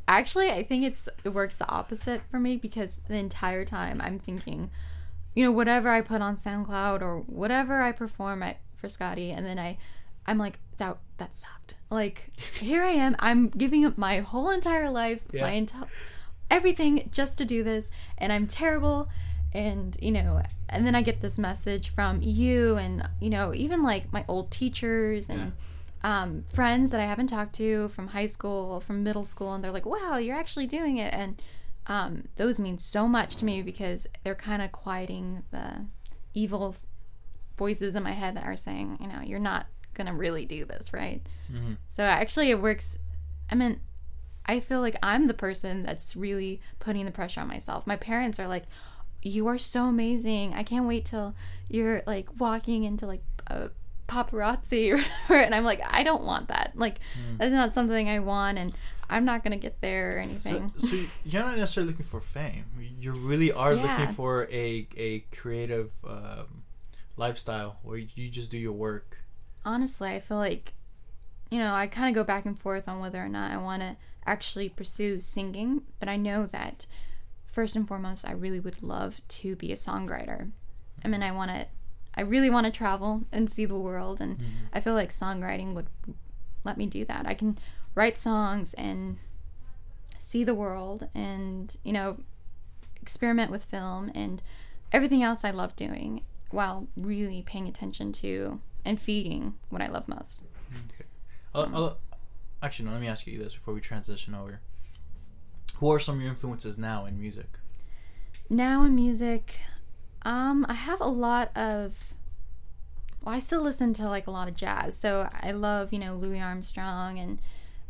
actually I think it's it works the opposite for me because the entire time I'm thinking, you know, whatever I put on SoundCloud or whatever I perform at Frascati and then I I'm like that that sucked. Like here I am, I'm giving up my whole entire life, Yeah. my entire everything just to do this and I'm terrible and you know and then I get this message from you and you know even like my old teachers and um, friends that I haven't talked to from high school, from middle school, and they're like, "Wow, you're actually doing it," and um, those mean so much to me because they're kind of quieting the evil voices in my head that are saying, you know, you're not gonna really do this, right? Mhm. So actually, it works. I mean, I feel like I'm the person that's really putting the pressure on myself. My parents are like, "You are so amazing. I can't wait till you're like walking into like a paparazzi or whatever." And I'm like, "I don't want that. Like, that's not something I want, and I'm not gonna get there or So, anything." so you're not necessarily looking for fame. You really are Yeah. looking for a a creative um, lifestyle where you just do your work. Honestly, I feel like, you know, I kind of go back and forth on whether or not I want to actually pursue singing, but I know that first and foremost, I really would love to be a songwriter. I mean, I want to, I really want to travel and see the world, and mm-hmm. I feel like songwriting would let me do that. I can write songs and see the world and, you know, experiment with film and everything else I love doing while really paying attention to and feeding what I love most. I'll, I'll, actually, no. Let me ask you this before we transition over. Who are some of your influences now in music? Now in music, um, I have a lot of. Well, I still listen to like a lot of jazz, so I love you know Louis Armstrong and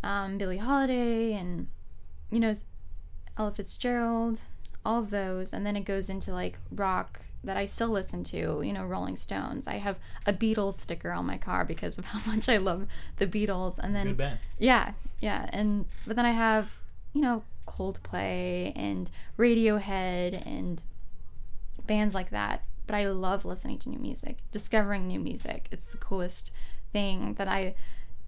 um, Billie Holiday and you know Ella Fitzgerald, all of those, and then it goes into like rock that I still listen to. You know Rolling Stones. I have a Beatles sticker on my car because of how much I love the Beatles, and then yeah, yeah, and but then I have you know Coldplay and Radiohead and bands like that. But I love listening to new music, discovering new music. It's the coolest thing that I.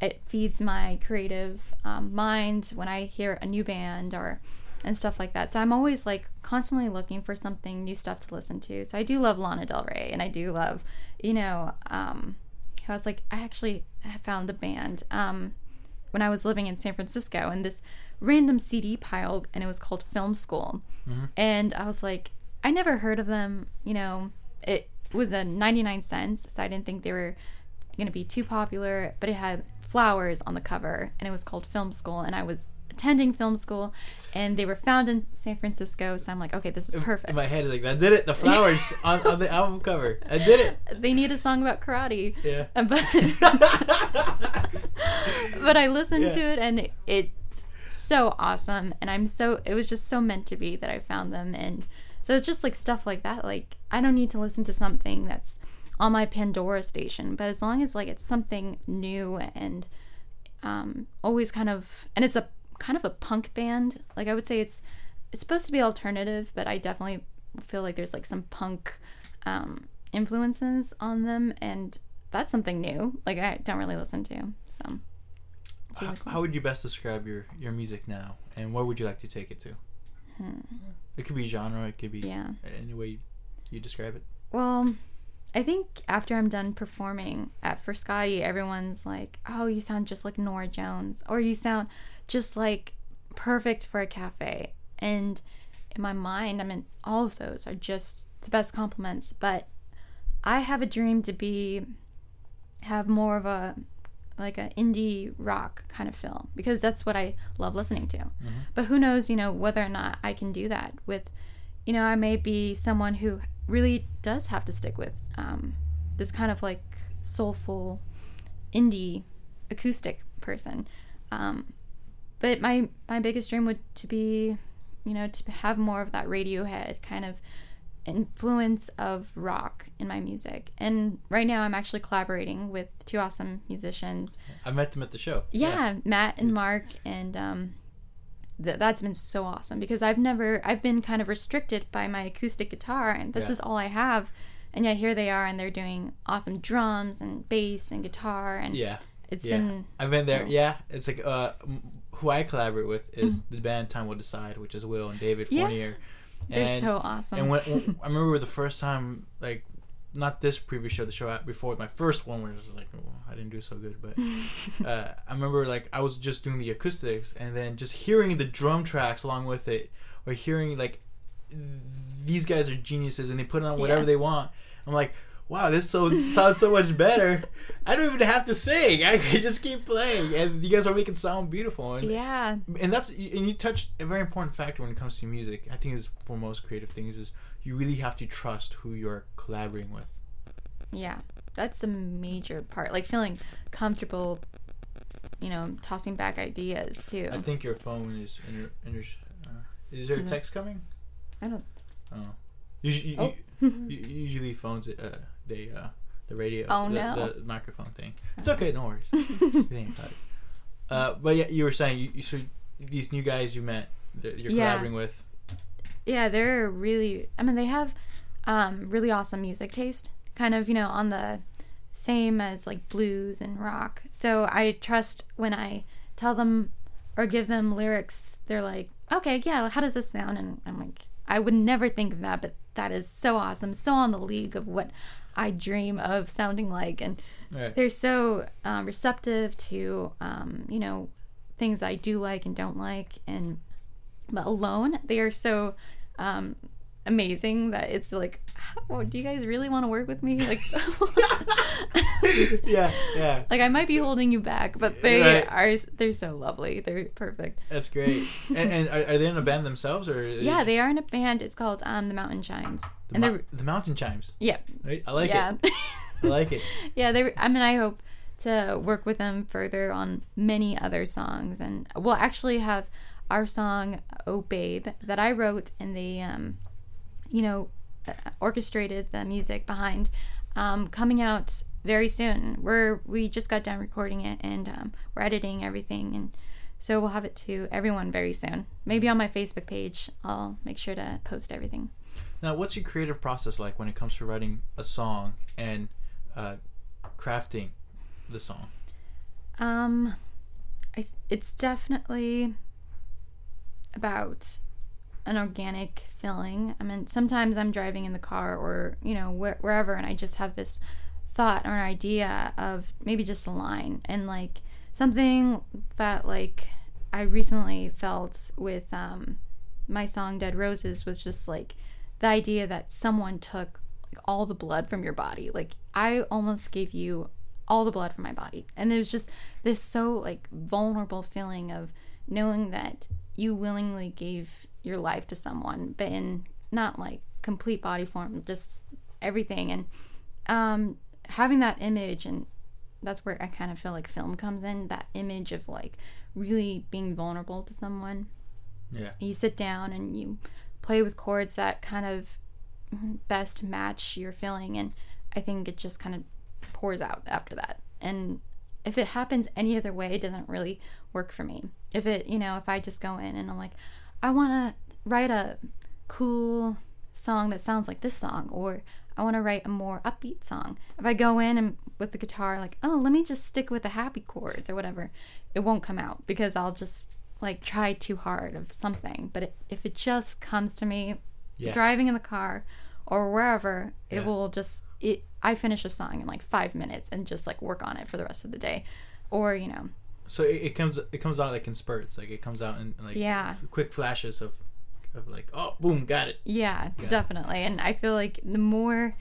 It feeds my creative um, mind when I hear a new band or and stuff like that. So I'm always like constantly looking for something new stuff to listen to. So I do love Lana Del Rey and I do love, you know, um, I was like, I actually found a band. Um, when I was living in San Francisco and this random CD pile and it was called Film School. And I was like, I never heard of them, you know, it was a 99 cents, so I didn't think they were going to be too popular, but it had flowers on the cover and it was called Film School and I was attending film school and they were found in San Francisco, so I'm like, okay, this is perfect. In my head, is like I did it. The flowers on, on the album cover. I did it. They need a song about karate. Yeah. But but I listened Yeah. to it and it, it's so awesome and I'm so it was just so meant to be that I found them and so it's just like stuff like that like I don't need to listen to something that's on my Pandora station but as long as like it's something new and um always kind of and it's a kind of a punk band like I would say it's it's supposed to be alternative but I definitely feel like there's like some punk um influences on them and that's something new like I don't really listen to so How, really cool. how would you best describe your your music now, and where would you like to take it to? It could be genre. It could be Hmm. Yeah. any way you describe it. Well, I think after I'm done performing at Frascati, everyone's like, "Oh, you sound just like Norah Jones," or "You sound just like perfect for a cafe." And in my mind, I mean, all of those are just the best compliments. But I have a dream to be have more of a like an indie rock kind of film because that's what I love listening to. But who knows, you know, whether or not I can do that with, you know, I may be someone who really does have to stick with um, this kind of like soulful indie acoustic person. Um, but my my biggest dream would to be, you know, to have more of that Radiohead kind of influence of rock in my music. And right now I'm actually collaborating with two awesome musicians. I met them at the show. Yeah, Matt and Mark and um th- that's been so awesome because I've never I've been kind of restricted by my acoustic guitar and this Yeah. is all I have. And yet here they are and they're doing awesome drums and bass and guitar and Yeah. it's yeah. been I've been there. cool. Yeah, it's like uh, who I collaborate with is the band Time Will Decide, which is Will and David. Yeah. Fournier. they're so awesome. And when, when- I remember the first time, like, not this previous show, the show before my first one, where it was like, oh, I didn't do so good, but uh, I remember like I was just doing the acoustics, and then just hearing the drum tracks along with it, or hearing like these guys are geniuses and they put on whatever Yeah. they want. I'm like, wow, this so sounds so much better. I don't even have to sing. I could just keep playing, and you guys are making sound beautiful. And, yeah. and that's and you touched a very important factor when it comes to music. I think is for most creative things is you really have to trust who you're collaborating with. Yeah, that's a major part. Like feeling comfortable, you know, tossing back ideas too. I think your phone is in your. In your uh, is there a Mhm. text coming? I don't. Oh, usually, Oh. usually phones uh they uh the radio Oh, the, no. the microphone thing. It's okay, no worries. You think about it. Uh, but yeah, you were saying you, you so these new guys you met that you're Yeah. collaborating with. yeah, they're really. I mean, they have um, really awesome music taste. Kind of, you know, on the same as like blues and rock. So I trust when I tell them or give them lyrics, they're like, okay, yeah, how does this sound? And I'm like, I would never think of that, but that is so awesome, so on the league of what I dream of sounding like. And Right. they're so um, receptive to um, you know things I do like and don't like, and but alone they are so um, amazing that it's like, oh, do you guys really want to work with me? Like, yeah, yeah. like I might be holding you back, but they Right. are they're so lovely. They're perfect. That's great. and and are, are they in a band themselves or? Are Yeah, they are in a band. It's called um, the Mountain Chimes, The, and Mo- they're the Mountain Chimes. yeah, Right? I like yeah. it. I like it. yeah, they. I mean, I hope to work with them further on many other songs, and we'll actually have our song "Oh Babe" that I wrote, in the um, you know, orchestrated the music behind, um, coming out very soon. We're we just got done recording it, and um, we're editing everything, and so we'll have it to everyone very soon. Maybe on my Facebook page, I'll make sure to post everything. Now, what's your creative process like when it comes to writing a song and uh, crafting the song? Um, I, it's definitely about an organic feeling. I mean, sometimes I'm driving in the car or, you know, wh- wherever, and I just have this thought or an idea of maybe just a line and like something that, like, I recently felt with um, my song Dead Roses was just like the idea that someone took like, all the blood from your body. Like, I almost gave you all the blood from my body. And it was just this so like vulnerable feeling of knowing that you willingly gave your life to someone, but in not like complete body form, just everything. And um, having that image, and that's where I kind of feel like film comes in that image of like really being vulnerable to someone. Yeah. You sit down and you play with chords that kind of best match your feeling, and I think it just kind of pours out after that. And if it happens any other way, it doesn't really work for me. If it, you know, if I just go in and I'm like, I want to write a cool song that sounds like this song, or I want to write a more upbeat song. If I go in and with the guitar, like, oh, let me just stick with the happy chords or whatever, it won't come out because I'll just like try too hard of something. But it, if it just comes to me Yeah. driving in the car or wherever, it Yeah. will just it. I finish a song in like five minutes and just like work on it for the rest of the day, or you know, So it, it comes it comes out like in spurts, like it comes out in, like Yeah. quick flashes of of like, oh, boom, got it. Yeah, Yeah. definitely. And I feel like the more,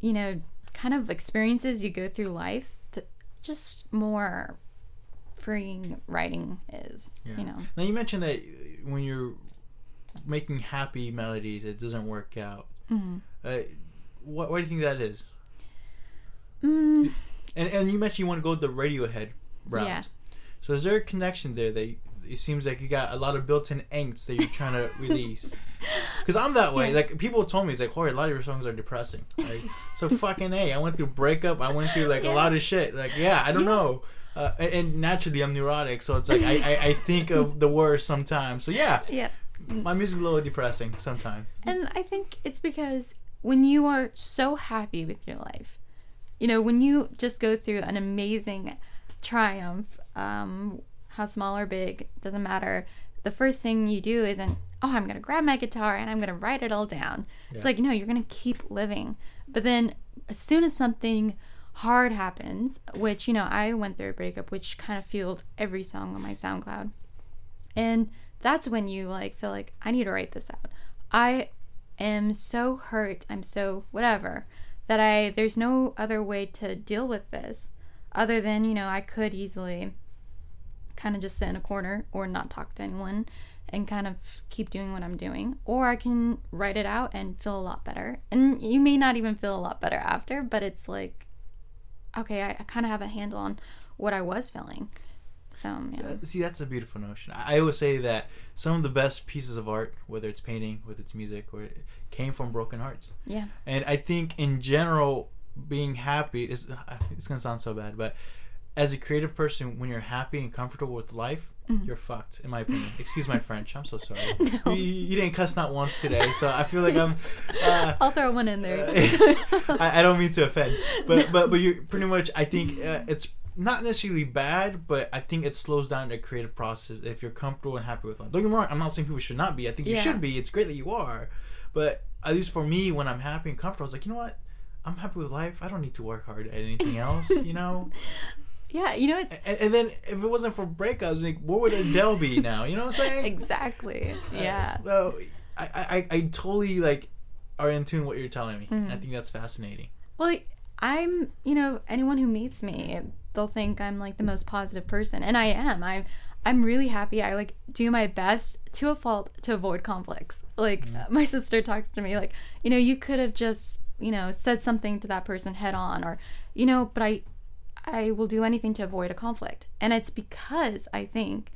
you know, kind of experiences you go through life, the just more freeing writing is. Yeah. You know. Now you mentioned that when you're making happy melodies, it doesn't work out. Mhm. Uh, what, why do you think that is? Mm, And and you mentioned you want to go the Radiohead route. Yeah. So is there a connection there that you, it seems like you got a lot of built-in angst that you're trying to release? Because I'm that way. Yeah. Like people told me, it's like, "Corey, a lot of your songs are depressing." Like, so fucking a. I went through breakup. I went through like a lot of shit. Like, yeah, I don't Yeah. know. Uh, and, and naturally, I'm neurotic, so it's like I, I, I think of the worst sometimes. So yeah, yeah. my music's a little depressing sometimes. And I think it's because when you are so happy with your life, you know, when you just go through an amazing triumph, um, how small or big, doesn't matter. The first thing you do isn't, oh, I'm going to grab my guitar and I'm going to write it all down. It's like, no, you're going to keep living. But then as soon as something hard happens, which, you know, I went through a breakup, which kind of fueled every song on my SoundCloud. And that's when you like feel like I need to write this out. I am so hurt, I'm so whatever that I there's no other way to deal with this other than, you know, I could easily kind of just sit in a corner or not talk to anyone and kind of keep doing what I'm doing or I can write it out and feel a lot better. And you may not even feel a lot better after, but it's like okay, I, I kind of have a handle on what I was feeling. So, yeah. Uh, See, that's a beautiful notion. I always say that some of the best pieces of art, whether it's painting, whether it's music, or came from broken hearts. Yeah. And I think in general, being happy is it's gonna sound so bad, but as a creative person, when you're happy and comfortable with life, you're fucked. In my opinion. Excuse my French. I'm so sorry. No. You, you didn't cuss not once today, so I feel like I'm. Uh, I'll throw one in there. I, I don't mean to offend, but but but you pretty much. I think uh, it's not necessarily bad, but I think it slows down the creative process if you're comfortable and happy with life. Don't get me wrong. I'm not saying people should not be. I think you should be. It's great that you are, but at least for me, when I'm happy and comfortable, I was like, you know what? I'm happy with life. I don't need to work hard at anything else. You know. Yeah, you know it's And, and then if it wasn't for breakups, like what would Adele be now? You know what I'm saying? exactly. Yeah. So I, I I totally like are in tune with what you're telling me. Mm-hmm. I think that's fascinating. Well, I'm, you know, anyone who meets me, they'll think I'm like the most positive person, and I am. I'm I'm really happy. I like do my best to a fault to avoid conflicts. Like my sister talks to me like, you know, you could have just, you know, said something to that person head on or, you know, but I I will do anything to avoid a conflict. And it's because I think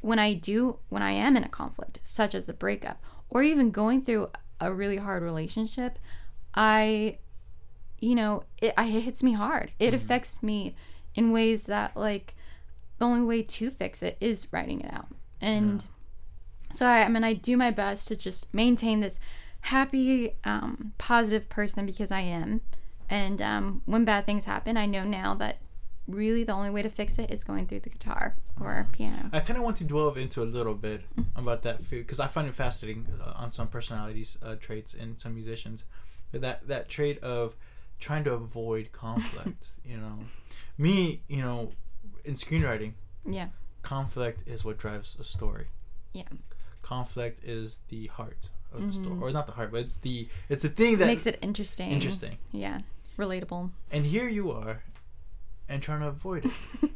when I do, when I am in a conflict, such as a breakup or even going through a really hard relationship, I, you know, it, I, it hits me hard. It affects me in ways that, like, the only way to fix it is writing it out. And so, I, I mean, I do my best to just maintain this happy, um, positive person because I am. And um, when bad things happen, I know now that really the only way to fix it is going through the guitar or piano. I kind of want to delve into a little bit about that because I find it fascinating uh, on some personalities uh, traits in some musicians. But that that trait of trying to avoid conflict. you know, me, you know, in screenwriting, Yeah. conflict is what drives a story. Yeah. Conflict is the heart of the story, or not the heart, but it's the it's the thing that Makes it interesting. interesting. Yeah. Relatable. And here you are, and trying to avoid it.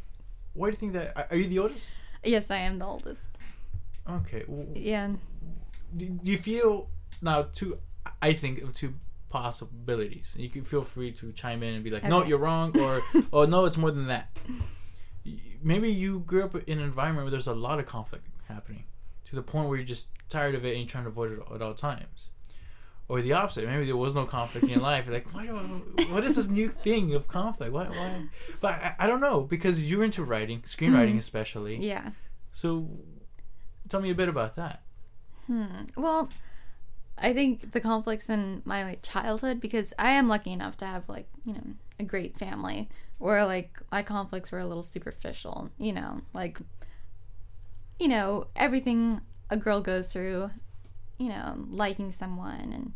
Why do you think that? are- you the oldest? Yes, I am the oldest. Okay. w- Yeah. do, do you feel now two i think of two possibilities you can feel free to chime in and be like no you're wrong or oh no it's more than that maybe you grew up in an environment where there's a lot of conflict happening to the point where you're just tired of it and you're trying to avoid it at all times or the opposite maybe there was no conflict in your life you're like why do I, what is this new thing of conflict why, why? but I, I don't know because you're into writing screenwriting Mhm. especially Yeah. so tell me a bit about that Hmm. Well, I think the conflicts in my like childhood because I am lucky enough to have like you know a great family where like my conflicts were a little superficial. You know, like you know everything a girl goes through. You know, liking someone and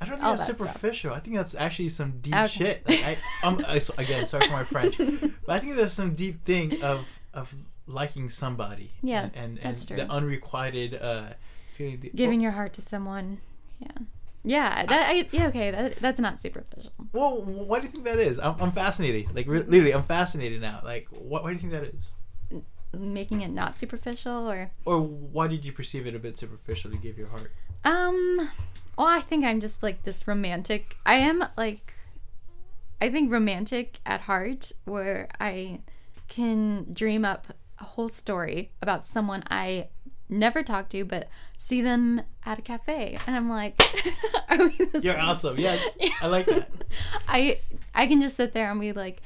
I don't think all that's that stuff. superficial. I think that's actually some deep Okay. shit. Like, I, um, I, again, sorry for my French, but I think there's some deep thing of of liking somebody. Yeah, and and, that's and true. the unrequited uh, feeling deep. giving your heart to someone. Yeah. Yeah, that I, yeah okay, that that's not superficial. Well, why do you think that is? I'm, I'm fascinated. Like, re- literally, I'm fascinated now. Like, what, why do you think that is? Making it not superficial or Or why did you perceive it a bit superficial to give your heart? Um, well, I think I'm just like this romantic. I am like, I think romantic at heart, where I can dream up a whole story about someone I never talk to, but see them at a cafe, and I'm like, are we You're same? awesome. Yes, I like that. I I can just sit there and be like,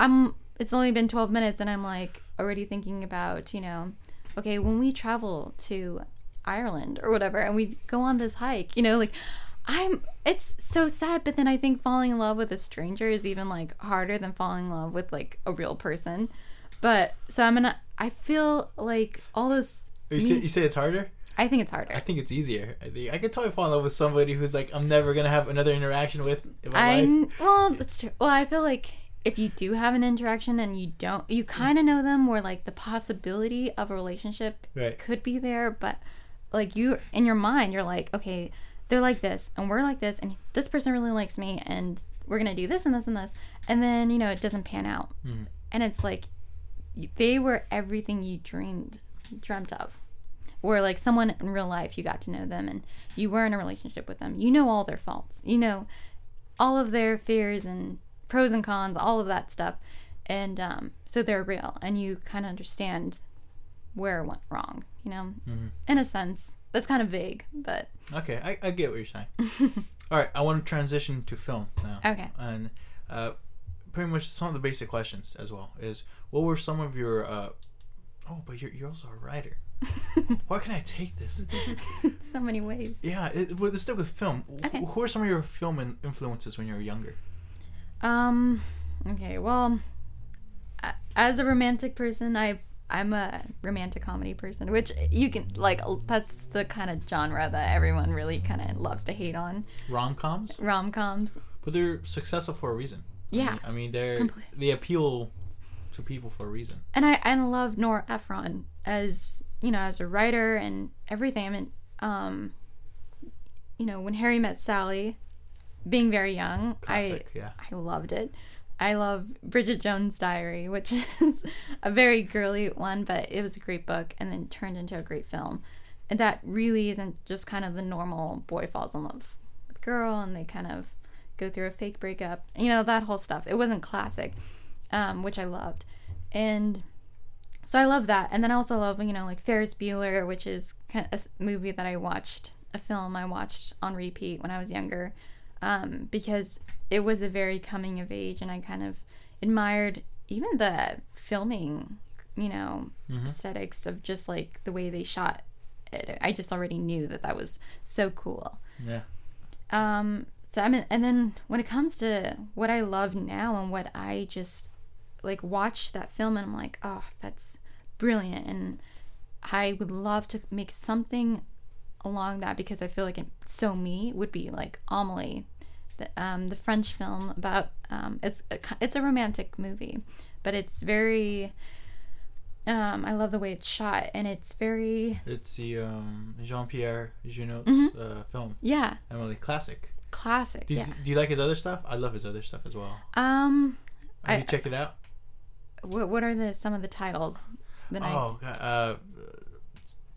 I'm. It's only been 12 minutes, and I'm like already thinking about you know, okay, when we travel to Ireland or whatever, and we go on this hike, you know, like I'm. It's so sad, but then I think falling in love with a stranger is even like harder than falling in love with like a real person. But so I'm gonna. I feel like all those. You say, you say it's harder? I think it's harder. I think it's easier. I think I could totally fall in love with somebody who's like I'm never gonna have another interaction with in my life. I well, that's true. Well, I feel like if you do have an interaction and you don't, you kind of know them, where like the possibility of a relationship Right. could be there, but like you in your mind, you're like, okay, they're like this, and we're like this, and this person really likes me, and we're gonna do this and this and this, and then you know it doesn't pan out, Mhm. and it's like they were everything you dreamed dreamt of or like someone in real life you got to know them and you were in a relationship with them you know all their faults you know all of their fears and pros and cons all of that stuff and um, so they're real and you kind of understand where it went wrong you know Mhm. in a sense that's kind of vague but Okay, I, I get what you're saying. All right, I want to transition to film now. okay and uh, pretty much some of the basic questions as well is what were some of your uh, oh but you're, you're also a writer where can i take this so many ways yeah it, well, let's stick with film Okay. who are some of your film influences when you were younger Um. Okay. Well, as a romantic person, I I'm a romantic comedy person, which you can like. That's the kind of genre that everyone really kind of loves to hate on rom-coms rom coms. but they're successful for a reason I Yeah. mean, i mean they're they appeal to people for a reason And I and I love Nora Ephron as you know as a writer and everything. I mean, um, you know, when Harry met Sally, being very young, classic yeah I loved it. I love Bridget Jones' Diary, which is a very girly one, but it was a great book and then turned into a great film. And that really isn't just kind of the normal boy falls in love with girl and they kind of go through a fake breakup. You know, that whole stuff. It wasn't classic, um, which I loved. And so I love that. And then I also love, you know, like Ferris Bueller, which is kind of a movie that I watched, a film I watched on repeat when I was younger um, because it was a very coming of age, and I kind of admired even the filming, you know, Mhm. aesthetics of just like the way they shot it. I just already knew that that was so cool. yeah Um, so I mean, and then when it comes to what I love now and what I just like watch that film and I'm like, oh, that's brilliant, and I would love to make something along that because I feel like it's so me would be like Amelie, the um the French film about um it's a, it's a romantic movie, but it's very um I love the way it's shot and it's very it's the um, Jean-Pierre Jeunet's Mhm. uh, film yeah Amelie classic classic do you, yeah do you like his other stuff i love his other stuff as well um have I- you checked it out what, what are the some of the titles that I Oh, God, uh,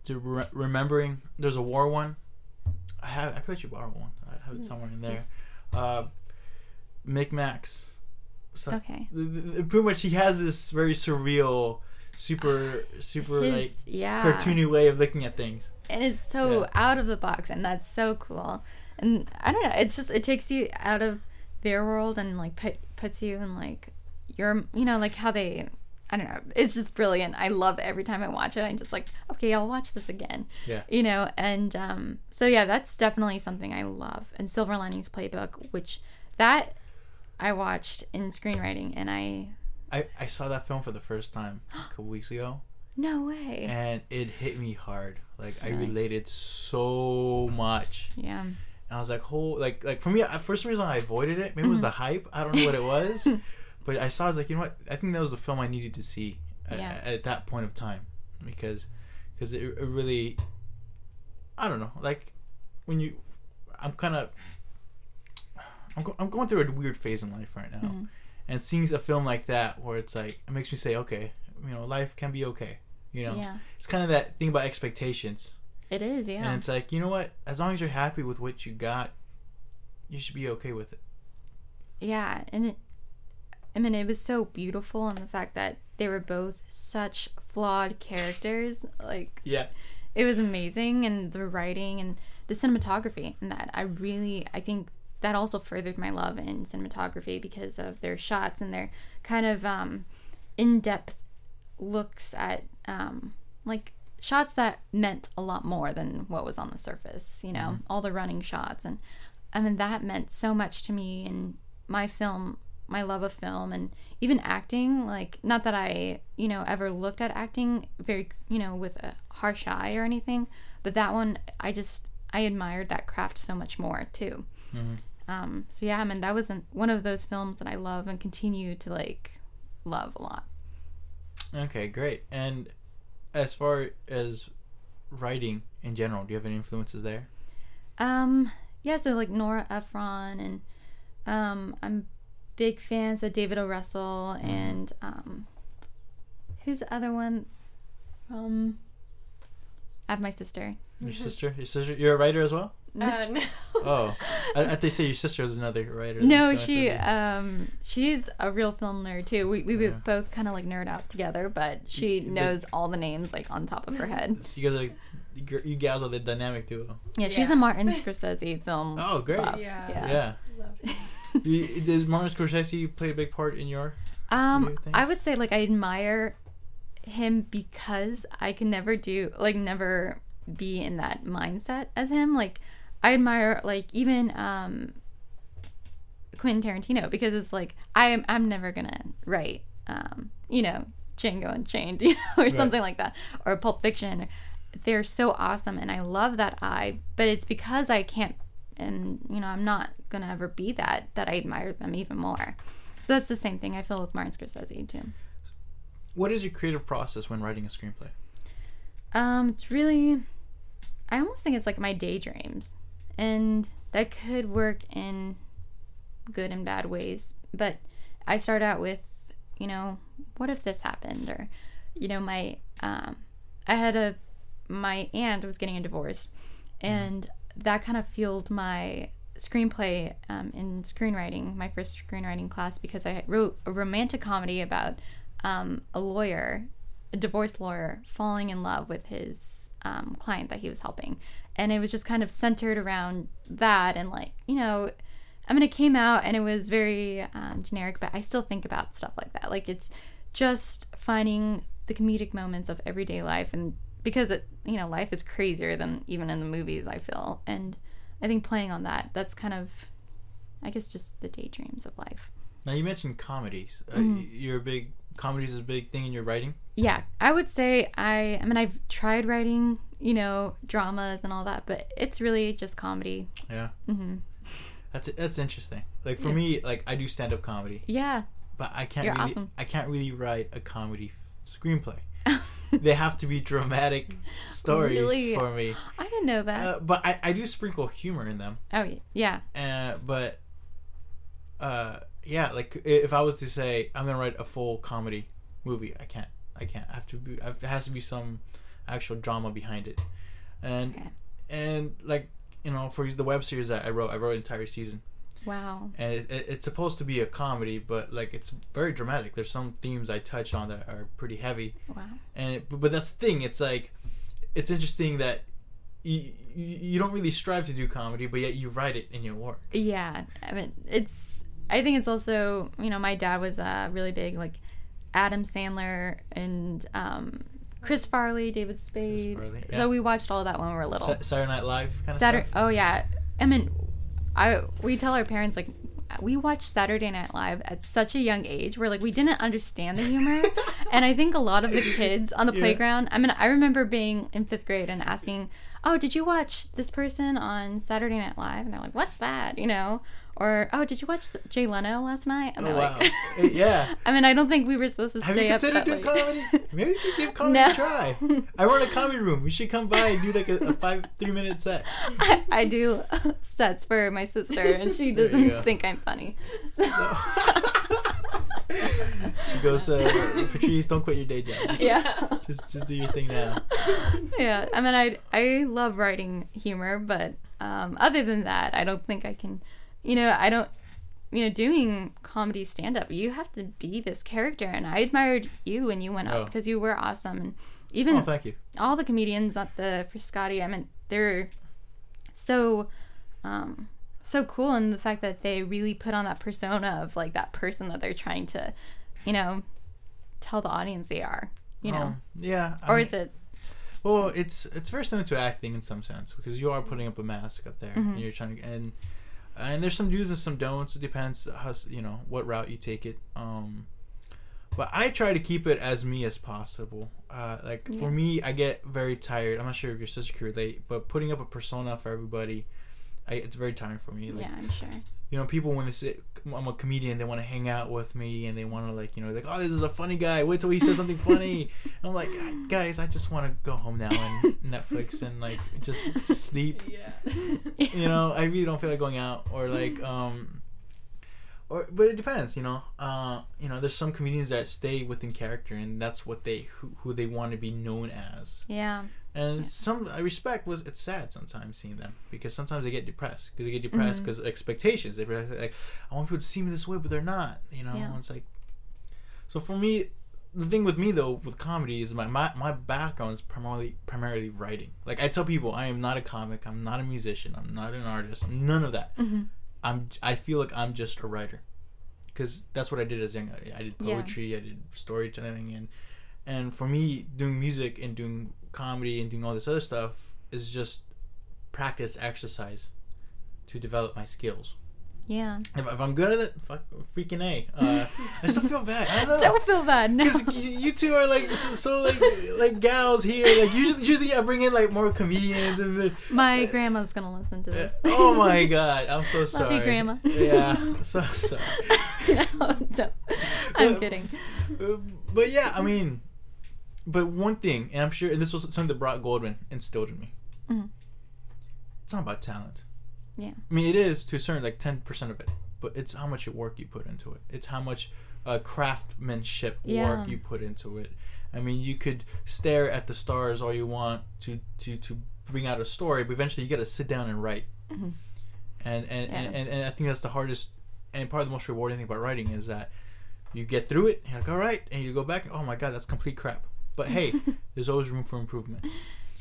to re- remembering. There's a war one. I have. I feel like you borrowed one. I have it somewhere in there. Uh, Micmacs. So, okay Pretty much, he has this very surreal, super, super like his yeah cartoony way of looking at things. and it's so Yeah. out of the box and that's so cool and i don't know it's just it takes you out of their world and like put, puts you in like your you know like how they i don't know it's just brilliant i love it every time i watch it i'm just like okay i'll watch this again Yeah. you know and um so yeah that's definitely something i love and silver linings playbook which that i watched in screenwriting and i I, I saw that film for the first time a couple weeks ago, no way and it hit me hard. Like I related so much. yeah And I was like, whole like like for me, for some reason I avoided it. Maybe it was Mm-hmm. the hype. I don't know what it was, but I saw. I was like, you know what? I think that was the film I needed to see at, Yeah. at that point of time because because it, it really I don't know, like when you, I'm kind of, I'm go, I'm going through a weird phase in life right now, Mm-hmm. and seeing a film like that where it's like it makes me say, okay, you know, life can be okay. You know, Yeah. it's kind of that thing about expectations, It is, yeah. and it's like you know what, as long as you're happy with what you got, you should be okay with it. Yeah, and it, I mean, it was so beautiful, and the fact that they were both such flawed characters, like Yeah. it was amazing, and the writing and the cinematography, and that I really, I think that also furthered my love in cinematography because of their shots and their kind of um, in-depth looks at um, like shots that meant a lot more than what was on the surface. You know, all the running shots, and I mean that meant so much to me and my film, my love of film, and even acting. Like, not that I, you know, ever looked at acting very, you know, with a harsh eye or anything, but that one, I just I admired that craft so much more too. Um, so yeah, I mean that was an, one of those films that I love and continue to like love a lot. Okay, great. And as far as writing in general, do you have any influences there? Um, yeah, so like Nora Ephron and um, I'm big fans of David O. Russell and um, who's the other one? Um, I have my sister. Your sister? Your sister? You're a writer as well? Uh, no. Oh, I, I they say your sister is another writer. No, she um she's a real film nerd too. We we Yeah. both kind of like nerd out together, but she but- knows all the names like on top of her head. So you guys are like, you gir- you gals are the dynamic duo. Yeah, she's Yeah. a Martin Scorsese film. Oh, great. buff. Yeah. Yeah. Yeah. Love it. You- Did Martin Scorsese play a big part in your? Um? I would say like I admire him because I can never do like never be in that mindset as him. Like I admire like even um Quentin Tarantino because it's like I am I'm never gonna write um you know Django Unchained you know or Right. something like that or Pulp Fiction. They're so awesome and I love that eye, but it's because I can't and you know I'm not gonna ever be that that I admire them even more. So that's the same thing I feel with Martin Scorsese too. What is your creative process when writing a screenplay? Um, it's really, I almost think it's like my daydreams, and that could work in good and bad ways. But I start out with, you know, what if this happened, or, you know, my, um, I had a, my aunt was getting a divorce, and that kind of fueled my screenplay um, in screenwriting, my first screenwriting class, because I wrote a romantic comedy about um, a lawyer, a divorce lawyer, falling in love with his um, client that he was helping. And it was just kind of centered around that. And, like, you know, I mean, it came out and it was very um, generic, but I still think about stuff like that. Like, it's just finding the comedic moments of everyday life. And because it, you know, life is crazier than even in the movies, I feel. And I think playing on that, that's kind of, I guess, just the daydreams of life. Now you mentioned comedies. Uh, Mm-hmm. y- you're a big comedies is a big thing in your writing. Yeah, I would say I. I mean, I've tried writing, you know, dramas and all that, but it's really just comedy. Yeah, hmm that's that's interesting. Like for Yeah. me, like I do stand up comedy, Yeah, but I can't You're really awesome. I can't really write a comedy screenplay. they have to be dramatic stories Really? for me. I didn't know that. Uh, but I, I do sprinkle humor in them. oh yeah, yeah, Uh, but uh, yeah, like if I was to say I'm gonna write a full comedy movie, I can't. I can't. I have to be. It has to be some actual drama behind it, and Okay. and like you know, for the web series that I wrote, I wrote an entire season, wow. and it, it, it's supposed to be a comedy, but like it's very dramatic. There's some themes I touch on that are pretty heavy, Wow. and it, but, but that's the thing. It's like it's interesting that. You, you don't really strive to do comedy, but yet you write it in your work. Yeah, I mean, it's. I think it's also, you know, my dad was uh, really big, like Adam Sandler and um, Chris Farley, David Spade. Farley, yeah. So we watched all that when we were little. Sa- Saturday Night Live kind of Saturday. stuff. Oh yeah, I mean, I we tell our parents like we watched Saturday Night Live at such a young age where like we didn't understand the humor, and I think a lot of the kids on the Yeah. playground. I mean, I remember being in fifth grade and asking, "Oh, did you watch this person on Saturday Night Live?" And they're like, "What's that?" You know, Or oh, did you watch Jay Leno last night? And Oh, wow. like- yeah. I mean, I don't think we were supposed to Have stay you up considered that doing late. comedy? Maybe we could give comedy No. a try. I run a comedy room. We should come by and do like a, a five, three minute set. I, I do sets for my sister, and she doesn't think I'm funny. she goes, uh, Patrice, don't quit your day job. Just, yeah. just, just do your thing now. yeah. I mean, I I love writing humor, but um, other than that, I don't think I can. You know, I don't. You know, doing comedy stand up, you have to be this character, and I admired you when you went Oh. up because you were awesome, and even Oh, thank you. all the comedians at the Frascati, I mean, they're so um so cool and the fact that they really put on that persona of like that person that they're trying to, you know, tell the audience they are, you know. Um, yeah. I or mean- is it Well, it's it's very similar to acting in some sense because you are putting up a mask up there Mm-hmm. and you're trying to and and there's some do's and some don'ts. It depends how you know what route you take it. Um, but I try to keep it as me as possible. Uh, like Yeah. for me, I get very tired. I'm not sure if your sister could relate, but putting up a persona for everybody, I, it's very tiring for me. Like yeah, I'm sure. you know, people when they say I'm a comedian, they want to hang out with me and they want to like, you know, like, oh, this is a funny guy. Wait till he says something funny. And I'm like, guys, I just want to go home now and Netflix and like just, just sleep. Yeah. You know, I really don't feel like going out or like, um, or but it depends. You know, uh, you know, there's some comedians that stay within character and that's what they who, who they want to be known as. Yeah. And some I respect was it's sad sometimes seeing them because sometimes they get depressed because they get depressed because expectations. They realize, like I want people to see me this way, but they're not. You know, Yeah. it's like so for me. The thing with me though with comedy is my, my my background is primarily primarily writing. Like I tell people, I am not a comic. I'm not a musician. I'm not an artist. I'm none of that. hmm I'm I feel like I'm just a writer because that's what I did as young. I did Yeah. poetry, I did storytelling, and and for me, doing music and doing comedy and doing all this other stuff is just practice, exercise to develop my skills. Yeah. If, if I'm good at it, fuck, freaking a. Uh, I still feel bad. I don't know. Don't feel bad. No. Because you two are like so, so like like gals here. Like usually, usually I bring in like more comedians and the, My grandma's gonna listen to this. Oh my god, I'm so sorry. you, Grandma. Yeah, so sorry. no, don't. I'm kidding. Uh, But yeah, I mean, but one thing, and I'm sure, and this was something that Brock Goldman instilled in me. Mhm. It's not about talent. Yeah. I mean, it is to a certain like ten percent of it, but it's how much work you put into it. It's how much uh, craftsmanship Yeah. work you put into it. I mean, you could stare at the stars all you want to to to bring out a story, but eventually you got to sit down and write. Mhm. And and, Yeah. and and and I think that's the hardest and part of the most rewarding thing about writing is that you get through it, you're like, all right, and you go back, oh my god, that's complete crap. But hey, there's always room for improvement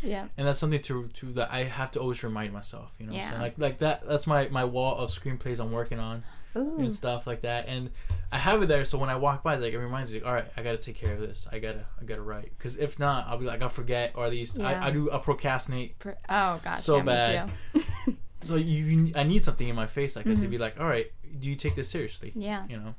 Yeah. and that's something to to that I have to always remind myself. You know, Yeah. like like that. That's my my wall of screenplays I'm working on Ooh. and stuff like that. And I have it there, so when I walk by, it's like it reminds me, like, all right, I got to take care of this. I gotta I gotta write because if not, I'll be like I'll forget or at least Yeah. I, I do I procrastinate. Pr- Oh gosh. So yeah, bad. So you, I need something in my face like that to be like, all right, do you take this seriously? yeah. You know.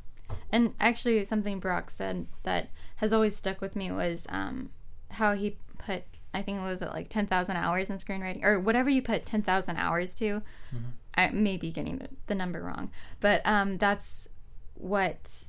And actually, something Brock said that has always stuck with me was um, how he put, I think it was at like 10,000 hours in screenwriting, or whatever you put 10,000 hours to. Mhm. I may be getting the, the number wrong, but um, that's what,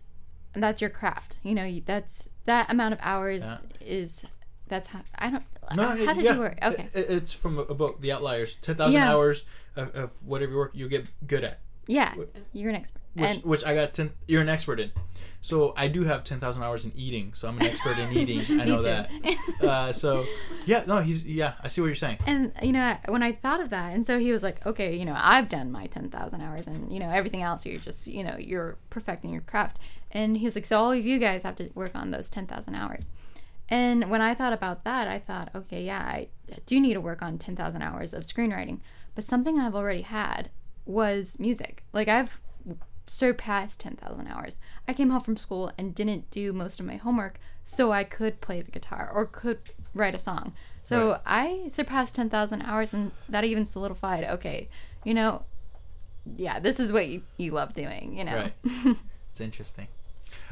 that's your craft. You know, you, that's that amount of hours Yeah. is, that's how, I don't, No, how it- did yeah. you work? Okay. It- it- it's from a, a book, The Outliers. Ten thousand Yeah. hours of, of whatever work you get good at. Yeah, you're an expert. which and which I got ten. You're an expert in, so I do have ten thousand hours in eating. So I'm an expert in eating. I know that. Uh, so yeah, no, he's yeah. I see what you're saying. And you know, when I thought of that, and so he was like, "Okay, you know, I've done my ten thousand hours, and you know, everything else, you're just, you know, you're perfecting your craft." And he was like, "So all of you guys have to work on those ten thousand hours." And when I thought about that, I thought, "Okay, yeah, I do need to work on ten thousand hours of screenwriting." But something I've already had was music. Like I've surpassed 10,000 hours. I came home from school and didn't do most of my homework so I could play the guitar or could write a song. So Right. I surpassed 10,000 hours and that even solidified, okay, you know, yeah, this is what you, you love doing, you know. It's interesting.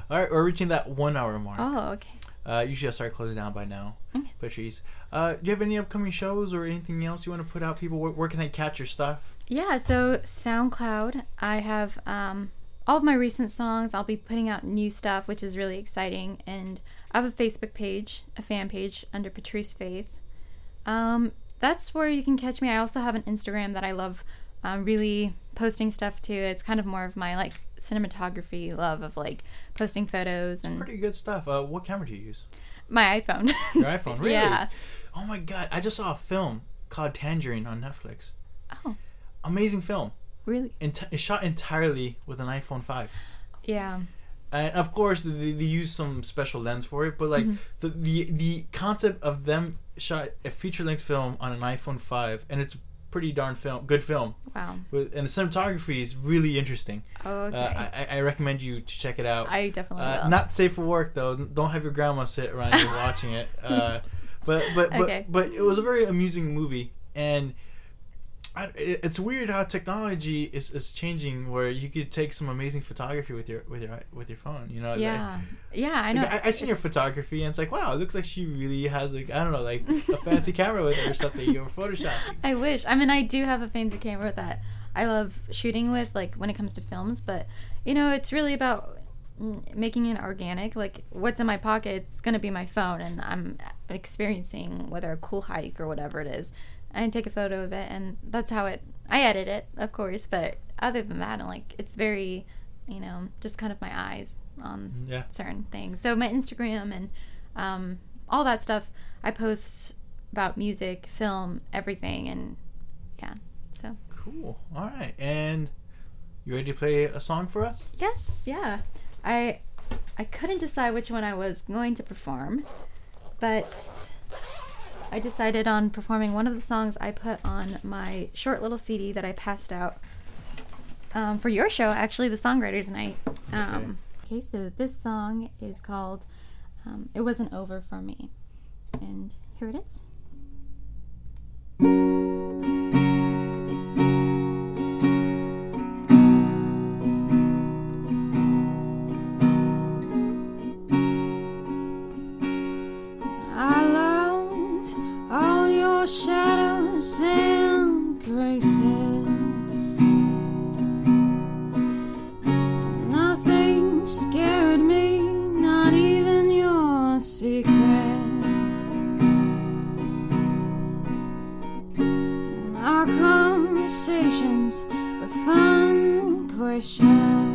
All right, we're reaching that one hour mark. oh, okay. Uh, usually I start closing down by now. Okay. Patrice, uh, do you have any upcoming shows or anything else you want to put out? People, where, where can they catch your stuff? Yeah, so SoundCloud, I have um, all of my recent songs. I'll be putting out new stuff, which is really exciting. And I have a Facebook page, a fan page under Patrice Faith. Um, that's where you can catch me. I also have an Instagram that I love um, really posting stuff to. It's kind of more of my like cinematography love of like posting photos and Pretty good stuff. Uh, what camera do you use? my iPhone. Your iPhone, really? Yeah. Oh my god, I just saw a film called Tangerine on Netflix. Amazing film. really? Ent- shot entirely with an iPhone 5. Yeah. And of course, they, they use some special lens for it, but like Mm-hmm. the, the the concept of them shot a feature length film on an iPhone 5, and it's a pretty darn film, good film. Wow. With, and the cinematography is really interesting. Oh, okay. Uh, I, I- I recommend you to check it out. I definitely Uh, will. not safe for work though. Don't have your grandma sit around you watching it. Uh, but but but Okay. but it was a very amusing movie, and I, it's weird how technology is, is changing. Where you could take some amazing photography with your with your with your phone. You know. like- yeah. Yeah, I know. like, I, I seen your photography and it's like, wow, it looks like she really has like I don't know, like a fancy camera with her or something. You're photoshopping. I wish. I mean, I do have a fancy camera that I love shooting with, like when it comes to films. But you know, it's really about making it organic. Like what's in my pocket, it's gonna be my phone, and I'm experiencing whether a cool hike or whatever it is. I take a photo of it, and that's how it. I edit it, of course, but other than that, I'm like it's very, you know, just kind of my eyes on Yeah. certain things. So my Instagram and um, all that stuff, I post about music, film, everything, and yeah. So Cool. All right. And you ready to play a song for us? yes, yeah. I I couldn't decide which one I was going to perform, but I decided on performing one of the songs I put on my short little CD that I passed out um, for your show, actually, the Songwriters Night. Um, okay, so this song is called um, "It Wasn't Over for Me," and here it is. Shadows and graces. Nothing scared me, not even your secrets. And our conversations were fun questions.